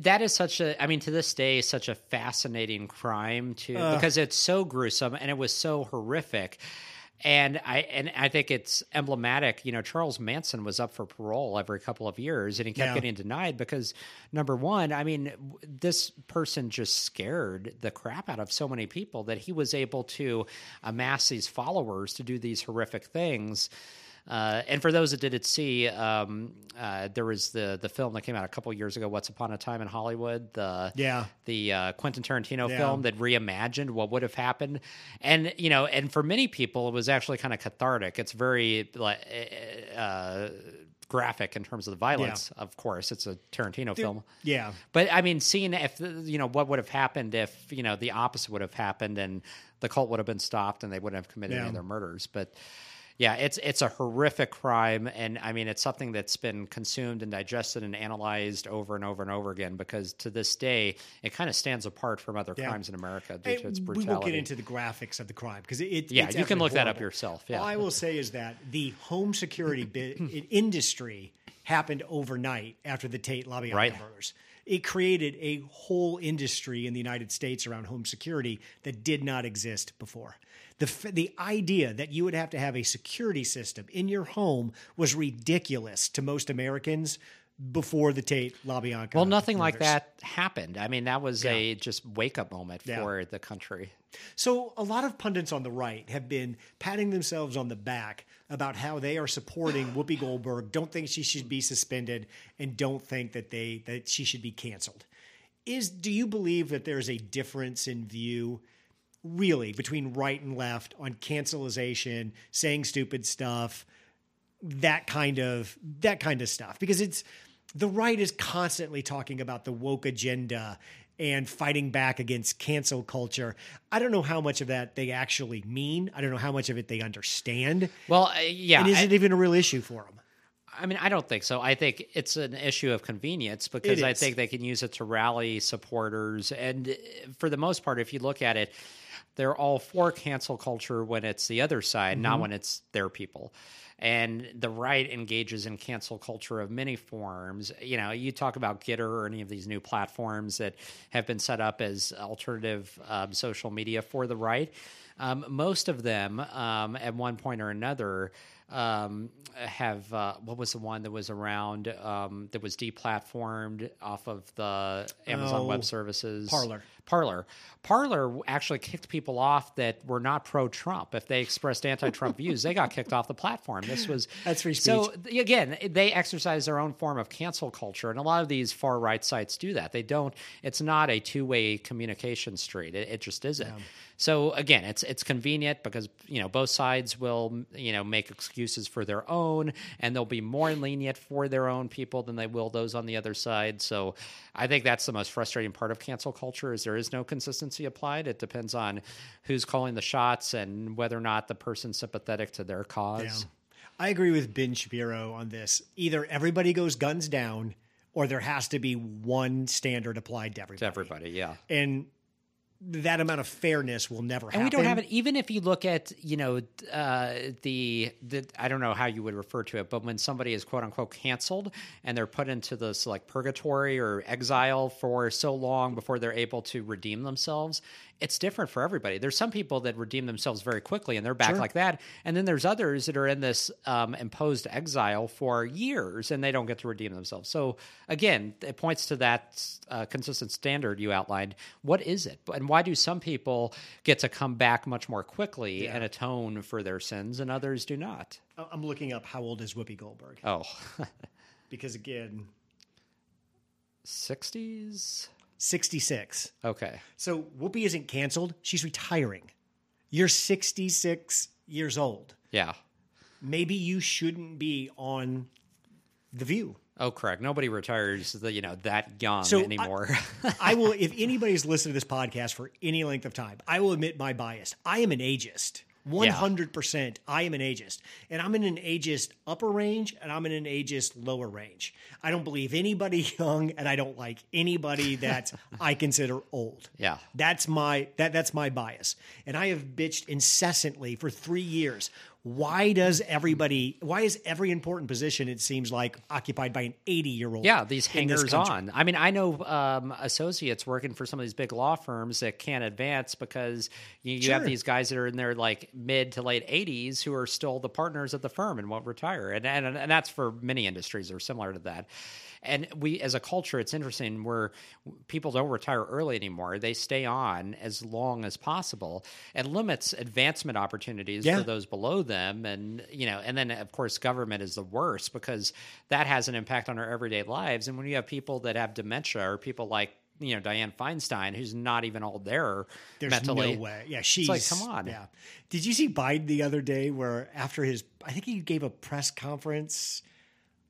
that is such a i mean to this day such a fascinating crime too because it's so gruesome and it was so horrific and i and i think it's emblematic you know charles manson was up for parole every couple of years and he kept Yeah. getting denied because number one i mean this person just scared the crap out of so many people that he was able to amass these followers to do these horrific things uh, and for those that didn't see, um, uh, there was the the film that came out a couple years ago, "Once Upon a Time in Hollywood." The Yeah. the uh, Quentin Tarantino Yeah. film that reimagined what would have happened, and you know, and for many people, it was actually kind of cathartic. It's very like uh, graphic in terms of the violence. Of course, it's a Tarantino film. yeah But I mean, seeing if you know what would have happened if you know the opposite would have happened and the cult would have been stopped and they wouldn't have committed Yeah. any of their murders. But yeah, it's it's a horrific crime, and I mean, it's something that's been consumed and digested and analyzed over and over and over again because to this day, it kind of stands apart from other Yeah. crimes in America due And to its brutality. we won't get into the graphics of the crime because it, Yeah, you can look that up yourself, yeah. All I will say is that the home security bit, <coughs> industry happened overnight after the Tate LaBianca Right. murders. It created a whole industry in the United States around home security that did not exist before. The, the idea that you would have to have a security system in your home was ridiculous to most Americans before the Tate LaBianca. well, nothing like that happened. I mean, that was a just wake up moment Yeah. for the country. So, a lot of pundits on the right have been patting themselves on the back about how they are supporting Whoopi Goldberg, don't think she should be suspended, and don't think that they that she should be canceled. Is do you believe that there's a difference in view, really, between right and left on cancelization, saying stupid stuff, that kind of that kind of stuff? Because it's the right is constantly talking about the woke agenda and fighting back against cancel culture. I don't know how much of that they actually mean. I don't know how much of it they understand. Well, uh, yeah. And is I- it even a real issue for them? I mean, I don't think so. I think it's an issue of convenience because I think they can use it to rally supporters. And uh, for the most part, if you look at it, they're all for cancel culture when it's the other side, Mm-hmm. not when it's their people. And the right engages in cancel culture of many forms. You know, you talk about Gettr or any of these new platforms that have been set up as alternative um, social media for the right. Um, most of them, um, at one point or another, um, have uh, what was the one that was around um, that was deplatformed off of the Amazon Oh, Web Services Parler. Parlor. Parler actually kicked people off that were not pro Trump. If they expressed anti Trump <laughs> views, they got kicked off the platform. This was That's free So speech. th- again, they exercise their own form of cancel culture, and a lot of these far right sites do that. They don't. It's not a two way communication street. It, it just isn't. So again, it's it's convenient because you know both sides will you know make excuses for their own, and they'll be more lenient for their own people than they will those on the other side. So I think that's the most frustrating part of cancel culture is there is no consistency applied. It depends on who's calling the shots and whether or not the person's sympathetic to their cause. I agree with Ben Shapiro on this. Either everybody goes guns down, or there has to be one standard applied to everybody. To everybody, yeah. And that amount of fairness will never happen. And we don't have it. Even if you look at, you know, uh, the the I don't know how you would refer to it, but when somebody is quote unquote canceled and they're put into this like purgatory or exile for so long before they're able to redeem themselves, it's different for everybody. There's some people that redeem themselves very quickly and they're back like that, and then there's others that are in this um, imposed exile for years and they don't get to redeem themselves. So again, it points to that uh, consistent standard you outlined. What is it, and why do some people get to come back much more quickly and atone for their sins, and others do not? I'm looking up how old is Whoopi Goldberg Oh, <laughs> because again, 60s? 66. Okay. So Whoopi isn't canceled; she's retiring. You're 66 years old. Yeah. Maybe you shouldn't be on The View. Oh, correct. Nobody retires, the, you know, that young So I- anymore. <laughs> I will, if anybody's listened to this podcast for any length of time, I will admit my bias. I am an ageist. 100% I am an ageist. And I'm in an ageist upper range and I'm in an ageist lower range. I don't believe anybody <laughs> young and I don't like anybody that <laughs> I consider old. Yeah. That's my that that's my bias. And I have bitched incessantly for 3 years. Why does everybody why is every important position it seems like occupied by an 80-year-old? Yeah, these hangers on I mean, I know um, associates working for some of these big law firms that can't advance because you, you have these guys that are in their like mid to late 80s who are still the partners at the firm and won't retire. And, and, and that's for many industries that are similar to that. And we, as a culture, it's interesting where people don't retire early anymore. They stay on as long as possible. It limits advancement opportunities Yeah. for those below them. And, you know, and then of course, government is the worst because that has an impact on our everyday lives. And when you have people that have dementia or people like, you know, Dianne Feinstein, who's not even all there There's mentally. no way. Yeah, she's like, come on. Yeah. Did you see Biden the other day where after his I think he gave a press conference.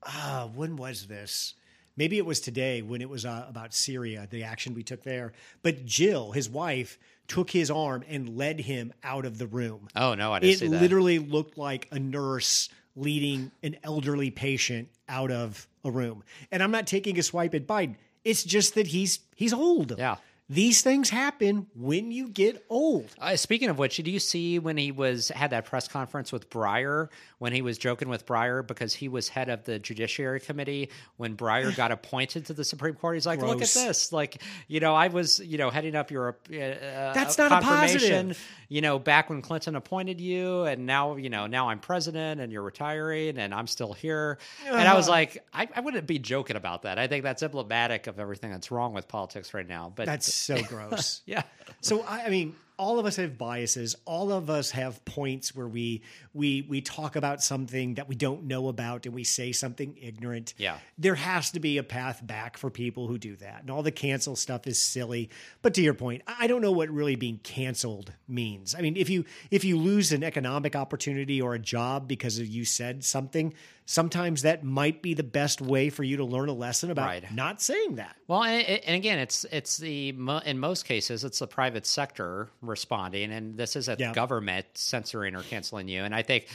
Ah, when was this? Maybe it was today when it was uh, about Syria, the action we took there. But Jill, his wife, took his arm and led him out of the room. Oh, no, I didn't It see that. literally looked like a nurse leading an elderly patient out of a room. And I'm not taking a swipe at Biden. It's just that he's he's old. Yeah. These things happen when you get old. Uh, speaking of which, did you see when he was had that press conference with Breyer when he was joking with Breyer because he was head of the Judiciary Committee when Breyer got appointed to the Supreme Court? He's like, "Look at this! Like, you know, I was, you know, heading up your uh, That's not a positive. You know, back when Clinton appointed you, and now, you know, now I'm president and you're retiring, and I'm still here." And I was Uh-huh. like, I, I wouldn't be joking about that. I think that's emblematic of everything that's wrong with politics right now. But That's so <laughs> gross. yeah. So I, I mean, all of us have biases. All of us have points where we we we talk about something that we don't know about, and we say something ignorant. Yeah. there has to be a path back for people who do that. And all the cancel stuff is silly. But to your point, I don't know what really being canceled means. I mean, if you if you lose an economic opportunity or a job because of you said something, sometimes that might be the best way for you to learn a lesson about Right. not saying that. Well, and, and again, it's it's the in most cases it's the private sector responding, and this is a Yeah. government censoring or canceling you. And I think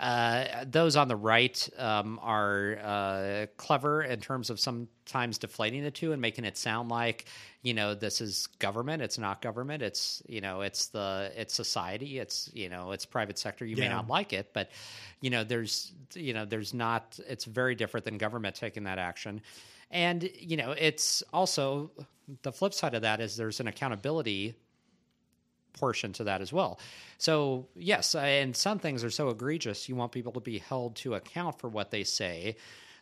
uh, those on the right um, are uh, clever in terms of sometimes deflating the two and making it sound like you know this is government. It's not government. It's you know it's the it's society. It's you know it's private sector. You may not like it, but you know there's you know there's not. It's very different than government taking that action. And you know, it's also the flip side of that is there's an accountability portion to that as well. So yes, and some things are so egregious you want people to be held to account for what they say.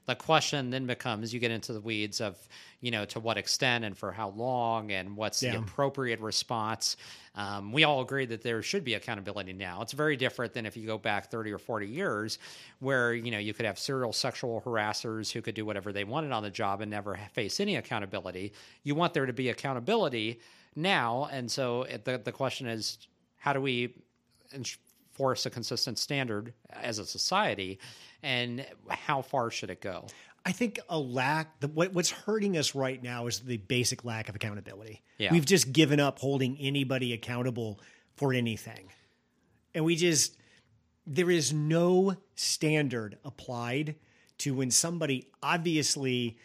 The question then becomes you get into the weeds of, you know, to what extent and for how long and what's the appropriate response. Um, we all agree that there should be accountability now. It's very different than if you go back 30 or 40 years where, you know, you could have serial sexual harassers who could do whatever they wanted on the job and never face any accountability. You want there to be accountability now. And so it, the, the question is, how do we enforce a consistent standard as a society and how far should it go? I think a lack. The, what, what's hurting us right now is the basic lack of accountability. Yeah. We've just given up holding anybody accountable for anything, and we just there is no standard applied to when somebody obviously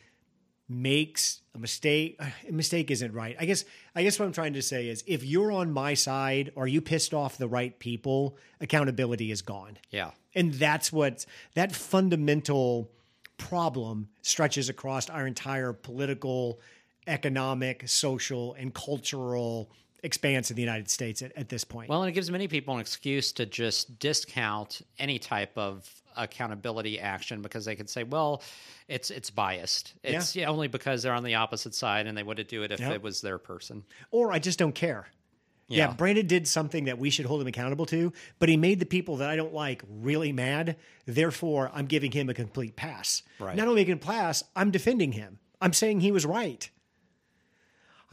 makes a mistake a mistake isn't right i guess i guess what i'm trying to say is if you're on my side or you pissed off the right people accountability is gone Yeah. and that's what that fundamental problem stretches across our entire political, economic, social, and cultural expanse of the United States at, at this point. Well, and it gives many people an excuse to just discount any type of accountability action because they could say, "Well, it's it's biased. It's yeah, only because they're on the opposite side and they wouldn't do it if Yep. it was their person." or I just don't care. Yeah. Yeah. Brandon did something that we should hold him accountable to, but he made the people that I don't like really mad. Therefore, I'm giving him a complete pass. Right. Not only a pass, I'm defending him. I'm saying he was right.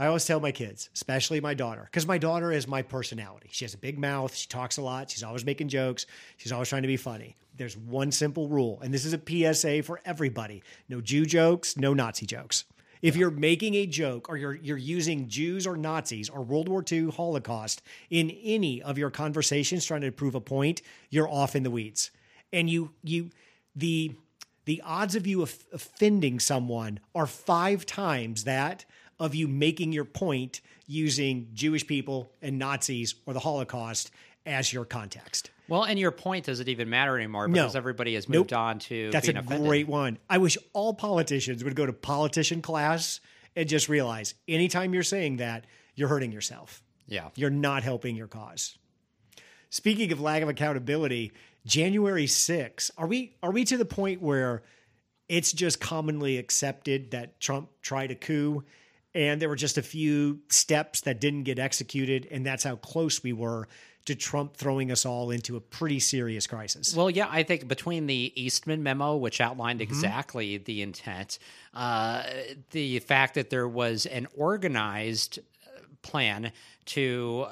I always tell my kids, especially my daughter, because my daughter is my personality. She has a big mouth. She talks a lot. She's always making jokes. She's always trying to be funny. There's one simple rule, and this is a PSA for everybody no Jew jokes, no Nazi jokes. If you're making a joke or you're you're using Jews or Nazis or World War II Holocaust in any of your conversations trying to prove a point, you're off in the weeds. And you you the the odds of you offending someone are five times that of you making your point using Jewish people and Nazis or the Holocaust as your context. Well, and your point doesn't even matter anymore No. because everybody has Nope. moved on to That's a offended. great one. I wish all politicians would go to politician class and just realize anytime you're saying that, you're hurting yourself. Yeah. You're not helping your cause. Speaking of lack of accountability, January 6th, are we are we to the point where it's just commonly accepted that Trump tried a coup and there were just a few steps that didn't get executed and that's how close we were to Trump throwing us all into a pretty serious crisis. Well, yeah, I think between the Eastman memo, which Mm-hmm. outlined exactly the intent, uh, the fact that there was an organized uh, plan to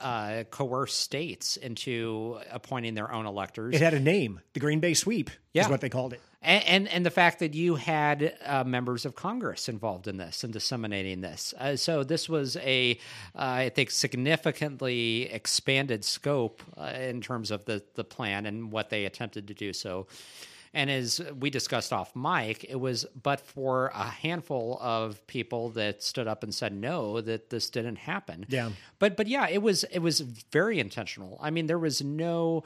uh, coerce states into appointing their own electors, It had a name, the Green Bay Sweep is what they called it. And, and and the fact that you had uh, members of Congress involved in this and disseminating this. Uh, so this was a, uh, I think, significantly expanded scope uh, in terms of the the plan and what they attempted to do. So. And as we discussed off mic, it was but for a handful of people that stood up and said no, that this didn't happen. Yeah. But but yeah, it was it was very intentional. I mean, there was no.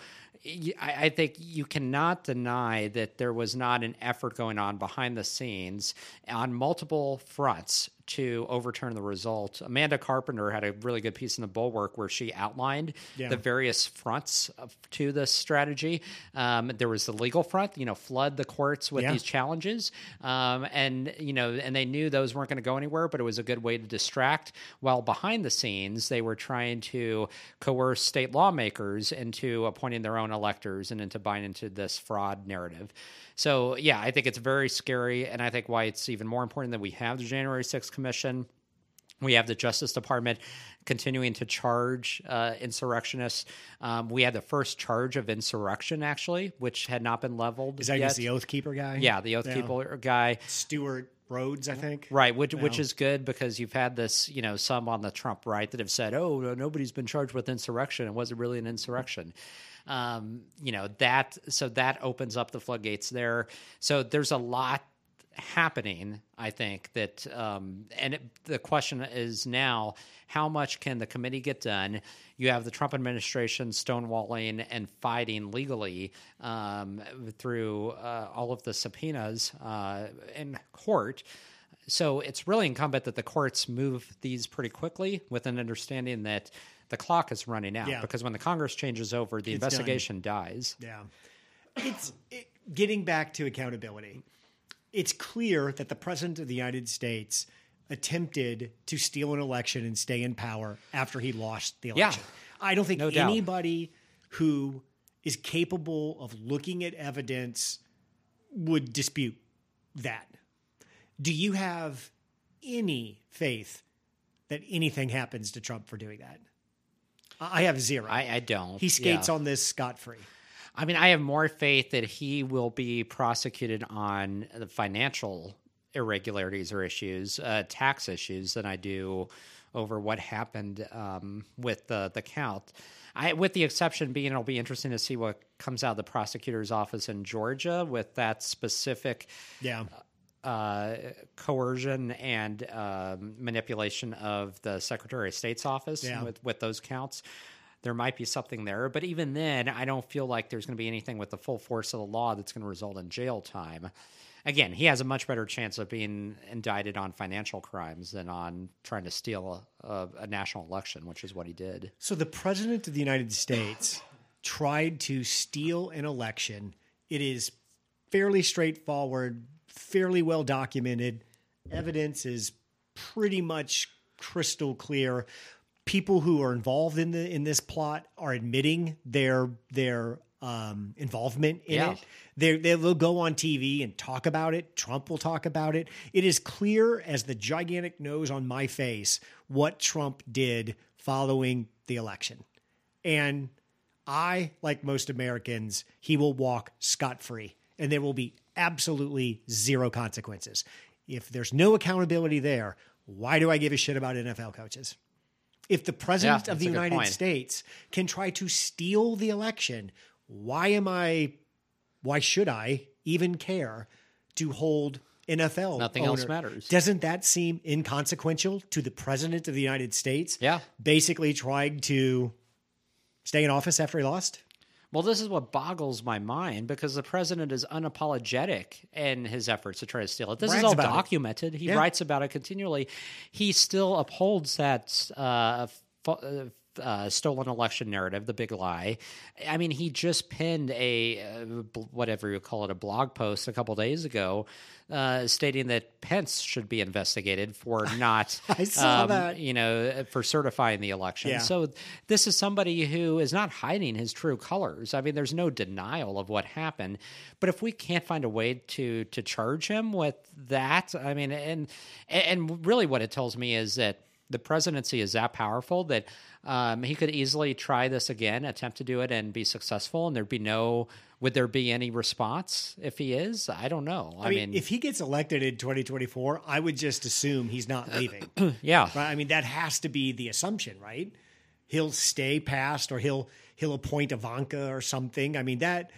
I, think you cannot deny that there was not an effort going on behind the scenes on multiple fronts to overturn the result. Amanda Carpenter had a really good piece in the Bulwark where she outlined Yeah. the various fronts of, to this strategy. Um, there was the legal front, you know, flood the courts with Yeah. these challenges, um, and you know, and they knew those weren't going to go anywhere, but it was a good way to distract. While behind the scenes, they were trying to coerce state lawmakers into appointing their own electors and into buying into this fraud narrative. So, yeah, I think it's very scary, and I think why it's even more important that we have the January 6th commission We have the Justice Department continuing to charge uh, insurrectionists. Um, we had the first charge of insurrection, actually, which had not been leveled. Is that yet. just the Oath Keeper guy? Yeah, the Oath Yeah. Keeper guy. Stewart Rhodes, I think. Right, which which is good because you've had this, you know, some on the Trump right that have said, "Oh, nobody's been charged with insurrection. It wasn't really an insurrection." Um, you know that, so that opens up the floodgates there. So there's a lot happening. I think that, um, and it, the question is now, how much can the committee get done? You have the Trump administration stonewalling and fighting legally um, through uh, all of the subpoenas uh, in court. So it's really incumbent that the courts move these pretty quickly with an understanding that the clock is running out. Yeah. Because when the Congress changes over, the It's done. investigation dies. Yeah. It's it, getting back to accountability. It's clear that the president of the United States attempted to steal an election and stay in power after he lost the election. Yeah. I don't think No doubt. anybody who is capable of looking at evidence would dispute that. Do you have any faith that anything happens to Trump for doing that? I have zero. I, I don't. he skates Yeah. on this scot free. I mean, I have more faith that he will be prosecuted on the financial irregularities or issues, uh, tax issues, than I do over what happened um, with the the count. I, with the exception being, it'll be interesting to see what comes out of the prosecutor's office in Georgia with that specific Yeah. uh, coercion and um, manipulation of the Secretary of State's office Yeah. with, with those counts. There might be something there, but even then, I don't feel like there's going to be anything with the full force of the law that's going to result in jail time. Again, he has a much better chance of being indicted on financial crimes than on trying to steal a, a national election, which is what he did. So the president of the United States tried to steal an election. It is fairly straightforward, fairly well documented. Evidence is pretty much crystal clear. People who are involved in the in this plot are admitting their their um, involvement in Yeah. it. They they'll go on TV and talk about it. Trump will talk about it. It is clear as the gigantic nose on my face what Trump did following the election. And I, like most Americans, he will walk scot free and there will be absolutely zero consequences. If there's no accountability there, why do I give a shit about NFL coaches? If the president Yeah, of the United point. States can try to steal the election, why am I, why should I even care to hold NFL? Nothing else matters. Doesn't that seem inconsequential to the president of the United States? Yeah. Basically trying to stay in office after he lost? Well, this is what boggles my mind because the president is unapologetic in his efforts to try to steal it. This is all about it. documented. He Yeah. writes about it continually. He still upholds that uh, fu- uh, uh, stolen election narrative, the big lie. I mean, he just pinned a uh, whatever you call it, a blog post a couple days ago. Uh, stating that Pence should be investigated for <laughs> not, I saw um, that. you know, for certifying the election. Yeah. So this is somebody who is not hiding his true colors. I mean, there's no denial of what happened. But if we can't find a way to to charge him with that, I mean, and and really, what it tells me is that the presidency is that powerful that um, he could easily try this again, attempt to do it, and be successful, and there'd be no. Would there be any response if he is? I don't know. I, I mean, if he gets elected in 2024, I would just assume he's not leaving. <clears throat> yeah, right? I mean, that has to be the assumption, right? He'll stay past or he'll he'll appoint Ivanka or something. I mean, that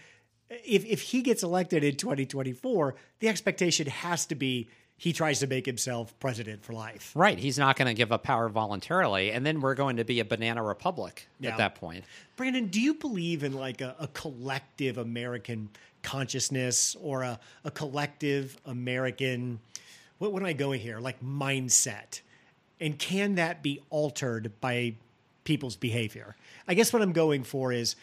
if if he gets elected in 2024, the expectation has to be he tries to make himself president for life. Right. He's not going to give up power voluntarily. And then we're going to be a banana republic Yeah. at that point. Brandon, do you believe in like a, a collective American consciousness or a, a collective American, what, what am I going here? Like mindset? And can that be altered by people's behavior? I guess what I'm going for is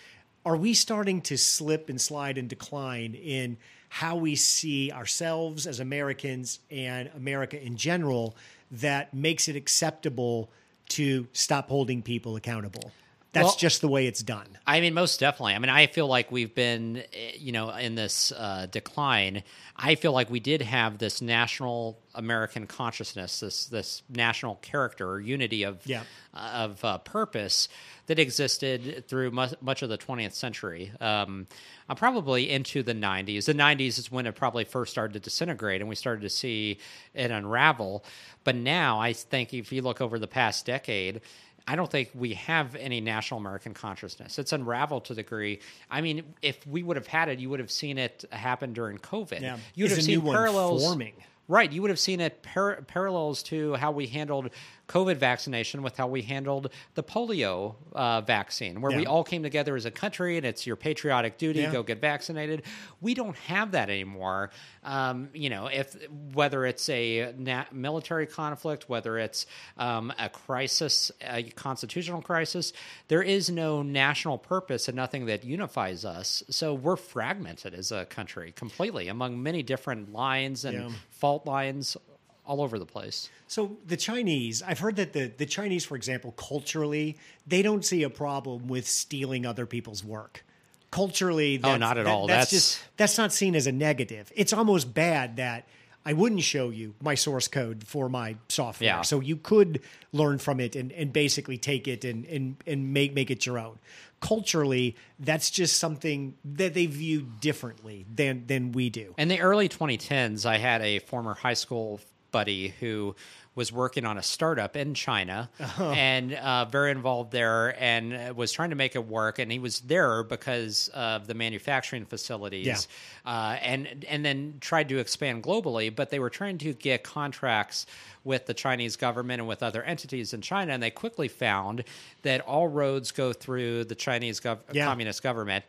are we starting to slip and slide and decline in how we see ourselves as Americans and America in general that makes it acceptable to stop holding people accountable? That's Well- just the way it's done. I mean, most definitely. I mean, I feel like we've been, eh, you know, in this uh, decline. I feel like we did have this national American consciousness, this this national character or unity of Yeah. of uh, purpose that existed through much, much of the 20th century. Um, uh, probably into the 90s. The 90s is when it probably first started to disintegrate, and we started to see it unravel. But now, I think if you look over the past decade. I don't think we have any national American consciousness. It's unraveled to the degree. I mean, if we would have had it, you would have seen it happen during COVID. Yeah. You would Is have seen parallels forming. Right. You would have seen it par- parallels to how we handled COVID vaccination with how we handled the polio uh, vaccine, where we all came together as a country and it's your patriotic duty, Yeah. go get vaccinated. We don't have that anymore. Um, you know, if whether it's a na- military conflict, whether it's um, a crisis, a constitutional crisis, there is no national purpose and nothing that unifies us. So we're fragmented as a country completely among many different lines and Yeah. fault lines all over the place. So the Chinese, I've heard that the, the Chinese, for example, culturally, they don't see a problem with stealing other people's work. Culturally, oh, that's, Oh, not at that- all. That's, That's- just that's not seen as a negative. It's almost bad that I wouldn't show you my source code for my software. Yeah. So you could learn from it and, and basically take it and, and, and make make it your own. Culturally, that's just something that they view differently than than we do. In the early 2010s, I had a former high school buddy who was working on a startup in China and uh, very involved there and was trying to make it work. And he was there because of the manufacturing facilities Yeah. uh, and, and then tried to expand globally. But they were trying to get contracts with the Chinese government and with other entities in China. And they quickly found that all roads go through the Chinese gov- Yeah. communist government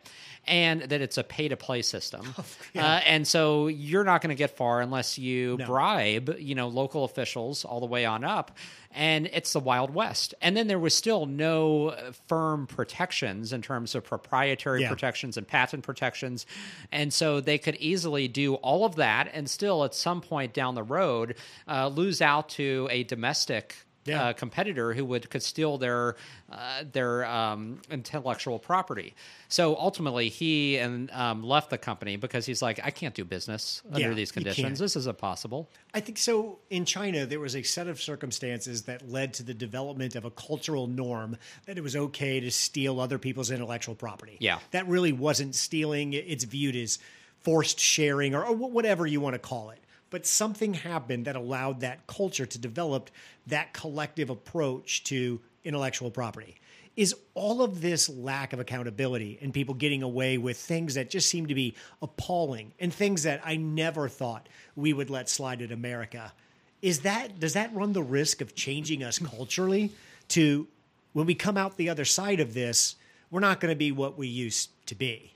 and that it's a pay to play system. <laughs> uh, and so you're not going to get far unless you No. bribe, you know, local officials all the way on up. And it's the Wild West. And then there was still no uh, firm protections in terms of proprietary Yeah. protections and patent protections. And so they could easily do all of that and still, at some point down the road, uh, lose out to a domestic Yeah. uh, competitor who would could steal their uh, their um, intellectual property. So ultimately, he and um, left the company because he's like, I can't do business under Yeah, these conditions. This is impossible. I think so. In China, there was a set of circumstances that led to the development of a cultural norm that it was okay to steal other people's intellectual property. Yeah. That really wasn't stealing. It's viewed as forced sharing or, or whatever you want to call it. But something happened that allowed that culture to develop that collective approach to intellectual property. Is all of this lack of accountability and people getting away with things that just seem to be appalling and things that I never thought we would let slide in America? Is that does that run the risk of changing us culturally to when we come out the other side of this, we're not going to be what we used to be?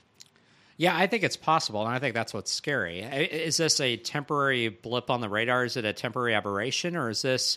Yeah, I think it's possible, and I think that's what's scary. Is this a temporary blip on the radar? Is it a temporary aberration, or is this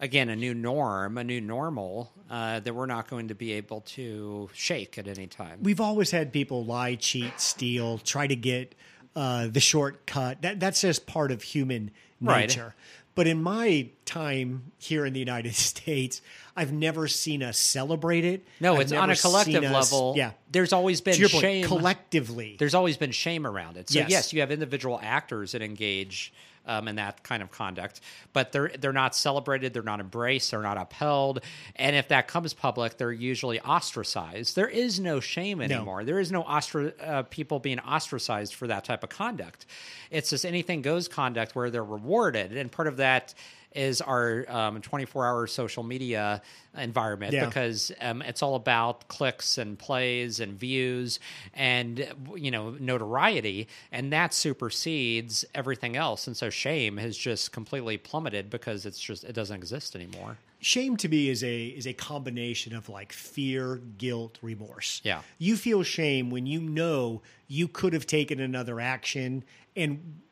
again a new norm, a new normal uh, that we're not going to be able to shake at any time? We've always had people lie, cheat, steal, try to get uh, the shortcut. That that's just part of human nature. Right. But in my time here in the United <laughs> States, I've never seen us celebrate it. no, I've it's on a collective us- level. Yeah. there's always been your point, shame. collectively. there's always been shame around it. So yes, Yes. you have individual actors that engage um, in that kind of conduct, but they're they're not celebrated, they're not embraced, they're not upheld, and if that comes public, they're usually ostracized. There is no shame anymore. There is no ostra- uh, people being ostracized for that type of conduct. It's just anything goes conduct where they're rewarded, and part of that is our um, 24-hour social media environment Yeah. because um, it's all about clicks and plays and views and you know notoriety and that supersedes everything else and so shame has just completely plummeted because it's just it doesn't exist anymore Shame to me is a is a combination of like fear, guilt, remorse. Yeah. You feel shame when you know you could have taken another action and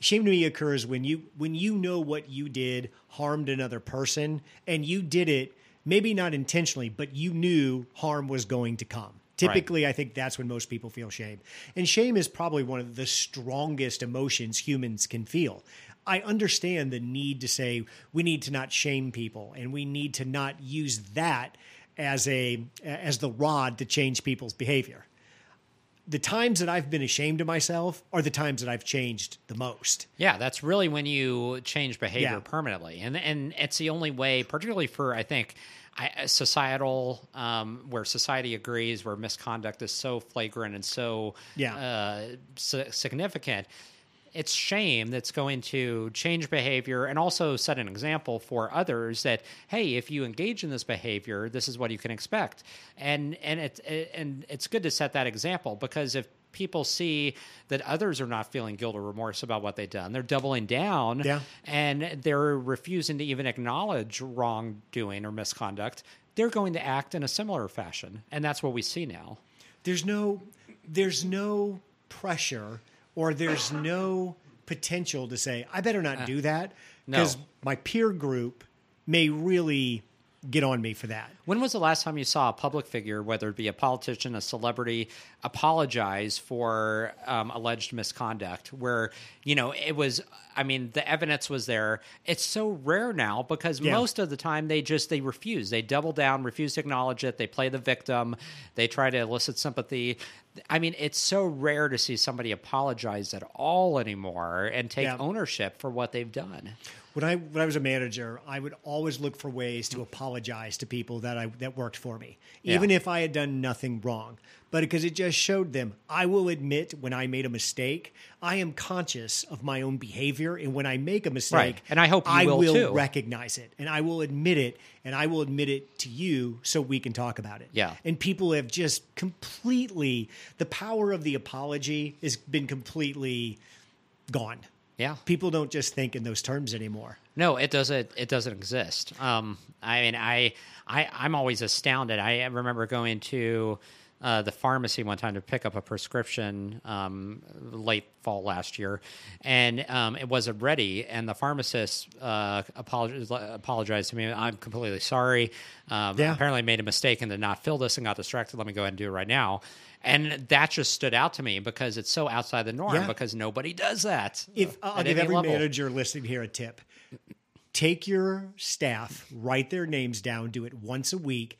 shame to me occurs when you when you know what you did harmed another person and you did it maybe not intentionally but you knew harm was going to come. Typically, I think that's when most people feel shame. And shame is probably one of the strongest emotions humans can feel. I understand the need to say we need to not shame people and we need to not use that as a as the rod to change people's behavior. The times that I've been ashamed of myself are the times that I've changed the most. Yeah, that's really when you change behavior Yeah. permanently, and and it's the only way, particularly for I think I, societal, um, where society agrees, where misconduct is so flagrant and so Yeah. uh, si- significant. It's shame that's going to change behavior and also set an example for others that hey, if you engage in this behavior, this is what you can expect, and and it's and it's good to set that example because if people see that others are not feeling guilt or remorse about what they've done, they're doubling down, Yeah. and they're refusing to even acknowledge wrongdoing or misconduct. They're going to act in a similar fashion, and that's what we see now. there's no there's no pressure or there's no potential to say I better not uh, do that because no. my peer group may really get on me for that. When was the last time you saw a public figure, whether it be a politician, a celebrity, apologize for um, alleged misconduct? Where you know it was, I mean, the evidence was there. It's so rare now because Yeah. most of the time they just they refuse. They double down, refuse to acknowledge it. They play the victim. They try to elicit sympathy. I mean, it's so rare to see somebody apologize at all anymore and take Yeah. ownership for what they've done. When I when I was a manager, I would always look for ways to apologize to people that I that worked for me, Yeah. even if I had done nothing wrong. But because it just showed them, I will admit when I made a mistake. I am conscious of my own behavior, and when I make a mistake, Right. And I hope you I will, too. recognize it, and I will admit it, and I will admit it to you, so we can talk about it. Yeah. And people have just completely the power of the apology has been completely gone. Yeah. People don't just think in those terms anymore. No, it doesn't. It doesn't exist. Um, I mean, I, I, I'm always astounded. I remember going to uh, the pharmacy one time to pick up a prescription um, late fall last year, and um, it wasn't ready. And the pharmacist uh, apologized, apologized to me. I'm completely sorry. Um, Yeah. Apparently, made a mistake and did not fill this and got distracted. Let me go ahead and do it right now. And that just stood out to me because it's so outside the norm. Yeah. Because nobody does that. If I'll give every level. manager listening here a tip. Take your staff, write their names down, do it once a week,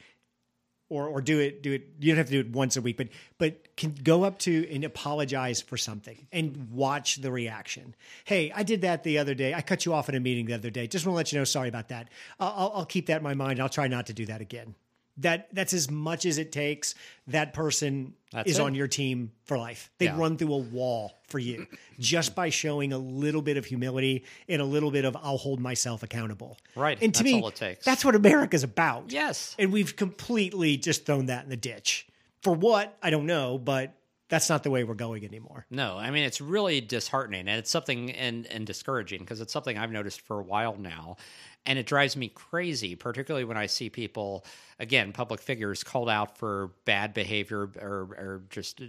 or or do it do it. You don't have to do it once a week, but but can go up to and apologize for something and watch the reaction. Hey, I did that the other day. I cut you off in a meeting the other day. Just want to let you know. Sorry about that. I'll, I'll, keep that in my mind. I'll try not to do that again. That that's as much as it takes. That person That's is it. on your team for life. They Yeah. run through a wall for you just by showing a little bit of humility and a little bit of I'll hold myself accountable. Right. And to That's me, all it takes. that's what America's about. Yes. And we've completely just thrown that in the ditch. For what? I don't know, but that's not the way we're going anymore. No, I mean it's really disheartening, and it's something and and discouraging because it's something I've noticed for a while now, and it drives me crazy, particularly when I see people, again, public figures called out for bad behavior or, or just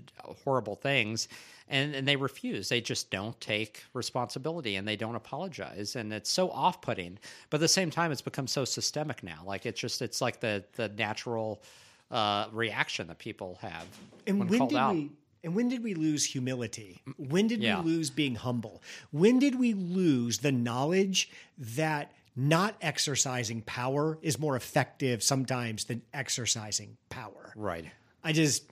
horrible things, and and they refuse. They just don't take responsibility and they don't apologize, and it's so off-putting. But at the same time, it's become so systemic now. Like it's just it's like the the natural. Uh, reaction that people have And when, when called did out. we and when did we lose humility? When did Yeah. we lose being humble? When did we lose the knowledge that not exercising power is more effective sometimes than exercising power? Right. I just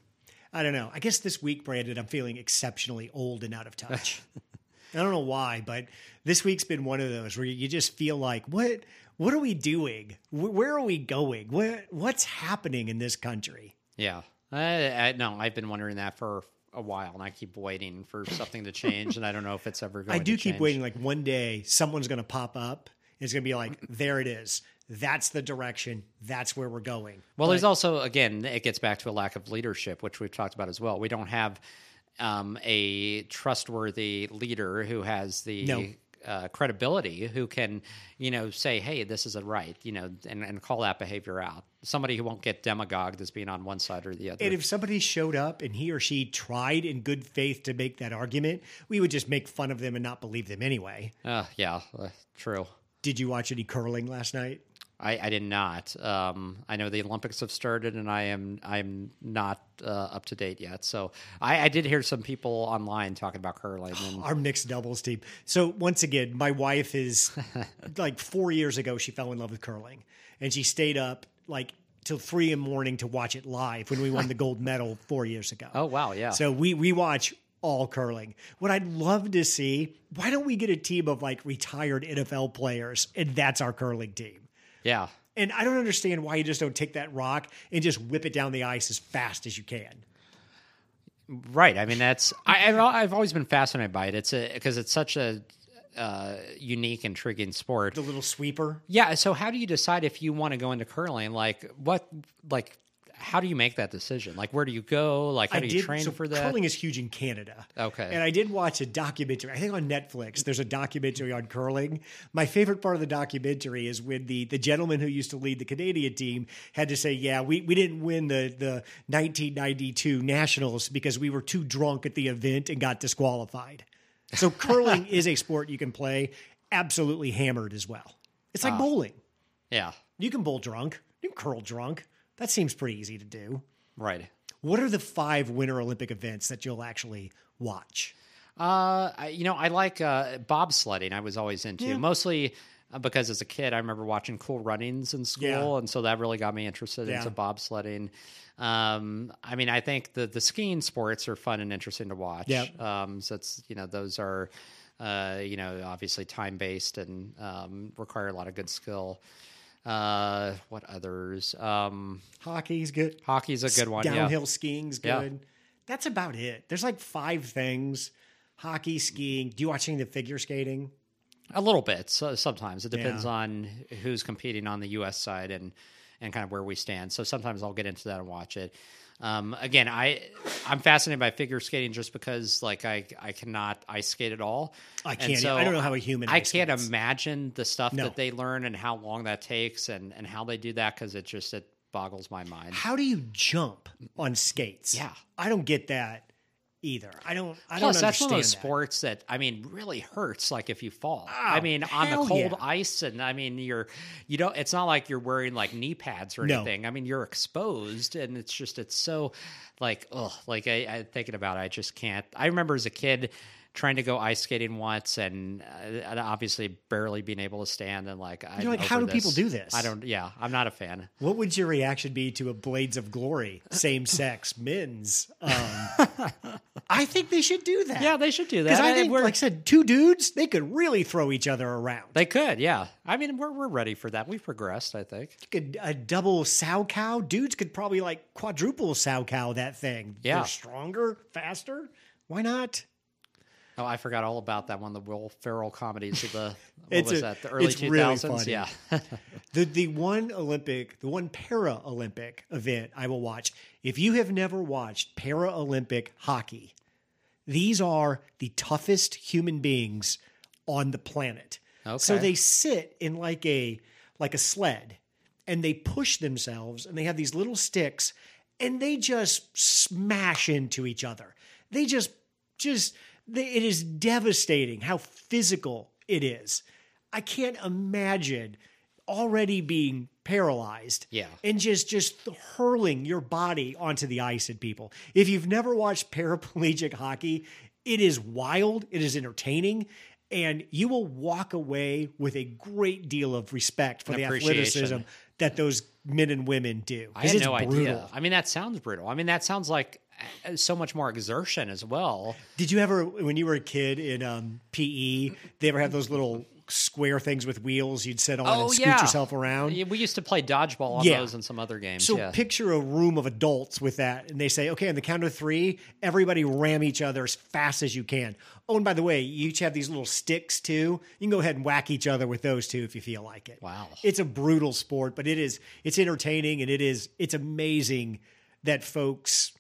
I don't know. I guess this week, Brandon, I'm feeling exceptionally old and out of touch. <laughs> I don't know why, but this week's been one of those where you just feel like, what what are we doing? Where are we going? What what's happening in this country? Yeah. I, I no, I've been wondering that for a while, and I keep waiting for something to change, and I don't know if it's ever going. To. I do keep waiting. Like one day, someone's going to pop up. It's going to be like, there it is. That's the direction. That's where we're going. Well, there's also again, it gets back to a lack of leadership, which we've talked about as well. We don't have um, a trustworthy leader who has the. No. Uh, credibility who can you know say hey this is a right you know and, and call that behavior out somebody who won't get demagogued as being on one side or the other And if somebody showed up and he or she tried in good faith to make that argument, we would just make fun of them and not believe them anyway. uh, yeah uh, true Did you watch any curling last night? I, I did not. Um, I know the Olympics have started, and I am I'm not uh, up to date yet. So I, I did hear some people online talking about curling. And, Our mixed doubles team. So once again, my wife is <laughs> like four years ago, she fell in love with curling and she stayed up like till three in the morning to watch it live when we won the gold medal four years ago. <laughs> Oh wow, yeah. So we we watch all curling. What I'd love to see, why don't we get a team of like retired NFL players and that's our curling team? yeah. And I don't understand why you just don't take that rock and just whip it down the ice as fast as you can. Right. I mean, that's I, I've always been fascinated by it. It's a because it's such a uh, unique, intriguing sport. The little sweeper. Yeah. So, how do you decide if you want to go into curling? Like, what? Like, how do you make that decision? Like, where do you go? Like, how I do you did train so for that? curling is huge in Canada. Okay. And I did watch a documentary. I think on Netflix. There's a documentary on curling. My favorite part of the documentary is when the the gentleman who used to lead the Canadian team had to say, "Yeah, we, we didn't win the the 1992 Nationals because we were too drunk at the event and got disqualified." So <laughs> curling is a sport you can play absolutely hammered as well. It's like ah. bowling. yeah. You can bowl drunk. You can curl drunk. That seems pretty easy to do. Right. What are the five Winter Olympic events that you'll actually watch? Uh, I, you know, I like uh, bobsledding. I was always into mostly uh, because as a kid, I remember watching Cool Runnings in school, Yeah. and so that really got me interested Yeah. into bobsledding. Um, I mean, I think the the skiing sports are fun and interesting to watch. Yep. Um, so it's you know those are, uh, you know, obviously time based and um, require a lot of good skill. Uh, what others? Um, Hockey's good. hockey's a good one. yeah. Downhill skiing's Yeah. good. That's about it. There's like five things: hockey, skiing. Do you watch any of the figure skating? A little bit. So sometimes it depends Yeah. on who's competing on the U.S. side and and kind of where we stand. So sometimes I'll get into that and watch it. Um, again, I I'm fascinated by figure skating just because like I I cannot ice skate at all. I can't. I don't know how a human. I can't skates. imagine the stuff No. that they learn and how long that takes and and how they do that because it just it boggles my mind. How do you jump on skates? Yeah. I don't get that either. I don't. I Plus, don't that's one understand of those that. sports that I mean really hurts. Like if you fall, oh, I mean on the cold yeah. ice, and I mean you're you don't. It's not like you're wearing like knee pads or No. anything. I mean you're exposed, and it's just it's so like oh like I, I thinking about it, I just can't. I remember as a kid trying to go ice skating once, and, uh, and obviously barely being able to stand, and like I You're like, how do people do this? I don't. Yeah, I'm not a fan. What would your reaction be to a Blades of Glory same <laughs> sex men's? Um, <laughs> I think they should do that. Yeah, they should do that. Because I And think, we're- like I said, two dudes, they could really throw each other around. they could. Yeah, I mean we're we're ready for that. We've progressed. I think. could a double salchow. Dudes could probably like quadruple salchow that thing. Yeah. They're stronger, faster. Why not? Oh, I forgot all about that one. The Will Ferrell comedies of the <laughs> what was a- that? The early two thousands. really yeah, <laughs> The the one Olympic, the one para Olympic event I will watch. If you have never watched para Olympic hockey, these are the toughest human beings on the planet. Okay. So they sit in like a like a sled and they push themselves and they have these little sticks and they just smash into each other. They just just it is devastating how physical it is. I can't imagine already being paralyzed Yeah. and just just hurling your body onto the ice at people. If you've never watched <laughs> paraplegic hockey, it is wild, it is entertaining, and you will walk away with a great deal of respect for the athleticism that those men and women do. I had no brutal. idea. I mean, that sounds brutal. I mean, that sounds like so much more exertion as well. Did you ever, when you were a kid in um, PE, they ever have those little square things with wheels you'd sit on and scoot yourself around? Oh, We used to play dodgeball on Yeah. those and some other games. So yeah. picture a room of adults with that, and they say, "Okay, on the count of three, everybody ram each other as fast as you can." Oh, and by the way, you each have these little sticks too. You can go ahead and whack each other with those too if you feel like it. Wow. it's a brutal sport, but it is it's entertaining and it is it's amazing that folks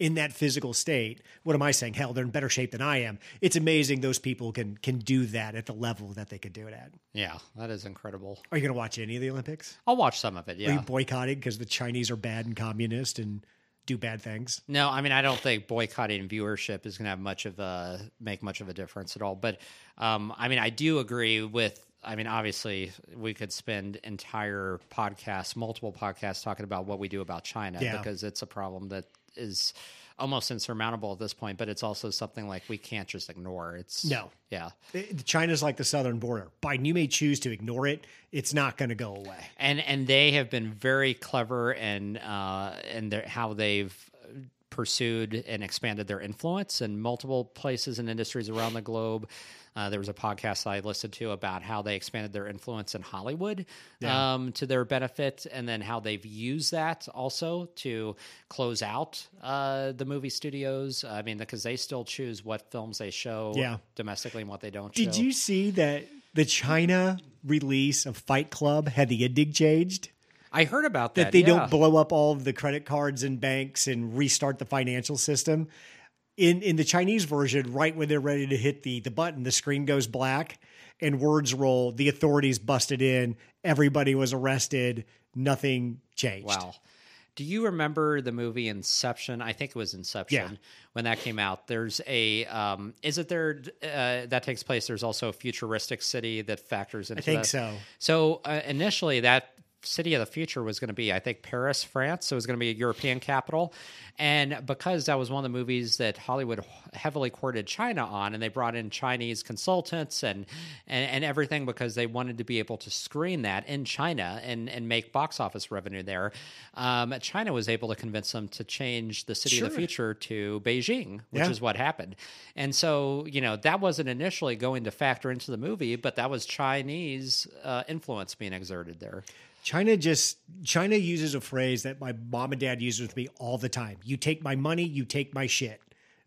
in that physical state. What am I saying? Hell, they're in better shape than I am. It's amazing those people can can do that at the level that they could do it at. yeah, that is incredible. Are you going to watch any of the Olympics? I'll watch some of it. Yeah. Are you boycotting because the Chinese are bad and communist and do bad things? No, I mean I don't think boycotting viewership is going to have much of a make much of a difference at all. But um, I mean I do agree with. I mean obviously we could spend entire podcasts, multiple podcasts, talking about what we do about China Yeah. because it's a problem that is almost insurmountable at this point, but it's also something like we can't just ignore. It's No. yeah. It- China's like the southern border. Biden, you may choose to ignore it. It's not going to go away. and and they have been very clever and uh, their, how they've pursued and expanded their influence in multiple places and industries around the globe. Uh, there was a podcast I listened to about how they expanded their influence in Hollywood um, to their benefit, and then how they've used that also to close out uh, the movie studios. I mean, because they still choose what films they show Yeah. domestically and what they don't. Did show. you see that the China release of Fight Club had the ending changed? I heard about that. That they yeah. don't blow up all of the credit cards and banks and restart the financial system. In in the Chinese version, right when they're ready to hit the the button, the screen goes black and words roll. The authorities busted in. Everybody was arrested. Nothing changed. Wow. Do you remember the movie Inception? I think it was Inception Yeah. when that came out. There's a um, is it there uh, that takes place? There's also a futuristic city that factors into. I think that. so. So uh, initially, that city of the future was going to be, I think, Paris, France. So it was going to be a European capital, and because that was one of the movies that Hollywood heavily courted China on, and they brought in Chinese consultants and and, and everything because they wanted to be able to screen that in China and and make box office revenue there. Um, China was able to convince them to change the city of the future to Beijing, which Yeah. is what happened. And so, you know, that wasn't initially going to factor into the movie, but that was Chinese uh, influence being exerted there. China just China uses a phrase that my mom and dad uses with me all the time. You take my money, you take my shit.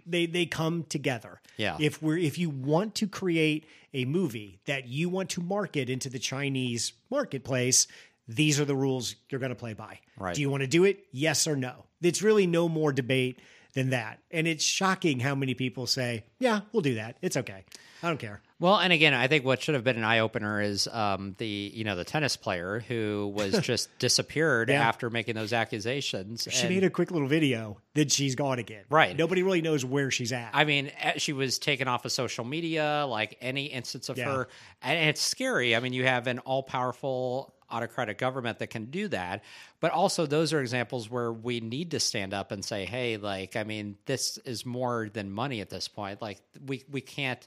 They they come together. Yeah. If we're if you want to create a movie that you want to market into the Chinese marketplace, these are the rules you're going to play by. Right. Do you want to do it? Yes or no. It's really no more debate than that. And it's shocking how many people say, "Yeah, we'll do that. It's okay. I don't care." Well, and again, I think what should have been an eye opener is um, the you know the tennis player who was <laughs> just disappeared Yeah. after making those accusations. She and- made a quick little video that she's gone again. Right. Nobody really knows where she's at. I mean, eh, she was taken off of social media, like any instance of Yeah. her. And it's scary. I mean, you have an all powerful autocratic government that can do that. But also, those are examples where we need to stand up and say, hey, like, I mean, this is more than money at this point. Like, we, we can't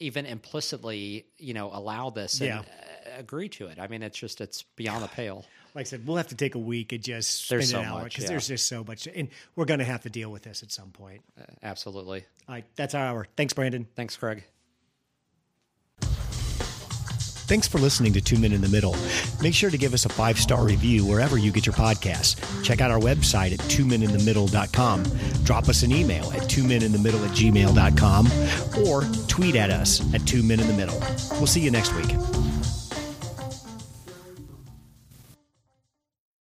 even implicitly, you know, allow this and Yeah. uh, agree to it. I mean, it's just, it's beyond the <sighs> pale. like I said, we'll have to take a week and just spend There's an so hour because yeah. there's just so much, and we're going to have to deal with this at some point. Absolutely. All right, that's our hour. Thanks, Brandon. Thanks, Craig. Thanks for listening to Two Men in the Middle. Make sure to give us a five star review wherever you get your podcasts. Check out our website at twomeninthemiddle.com. Drop us an email at twomeninthemiddle at gmail.com or tweet at us at two men in the middle. We'll see you next week.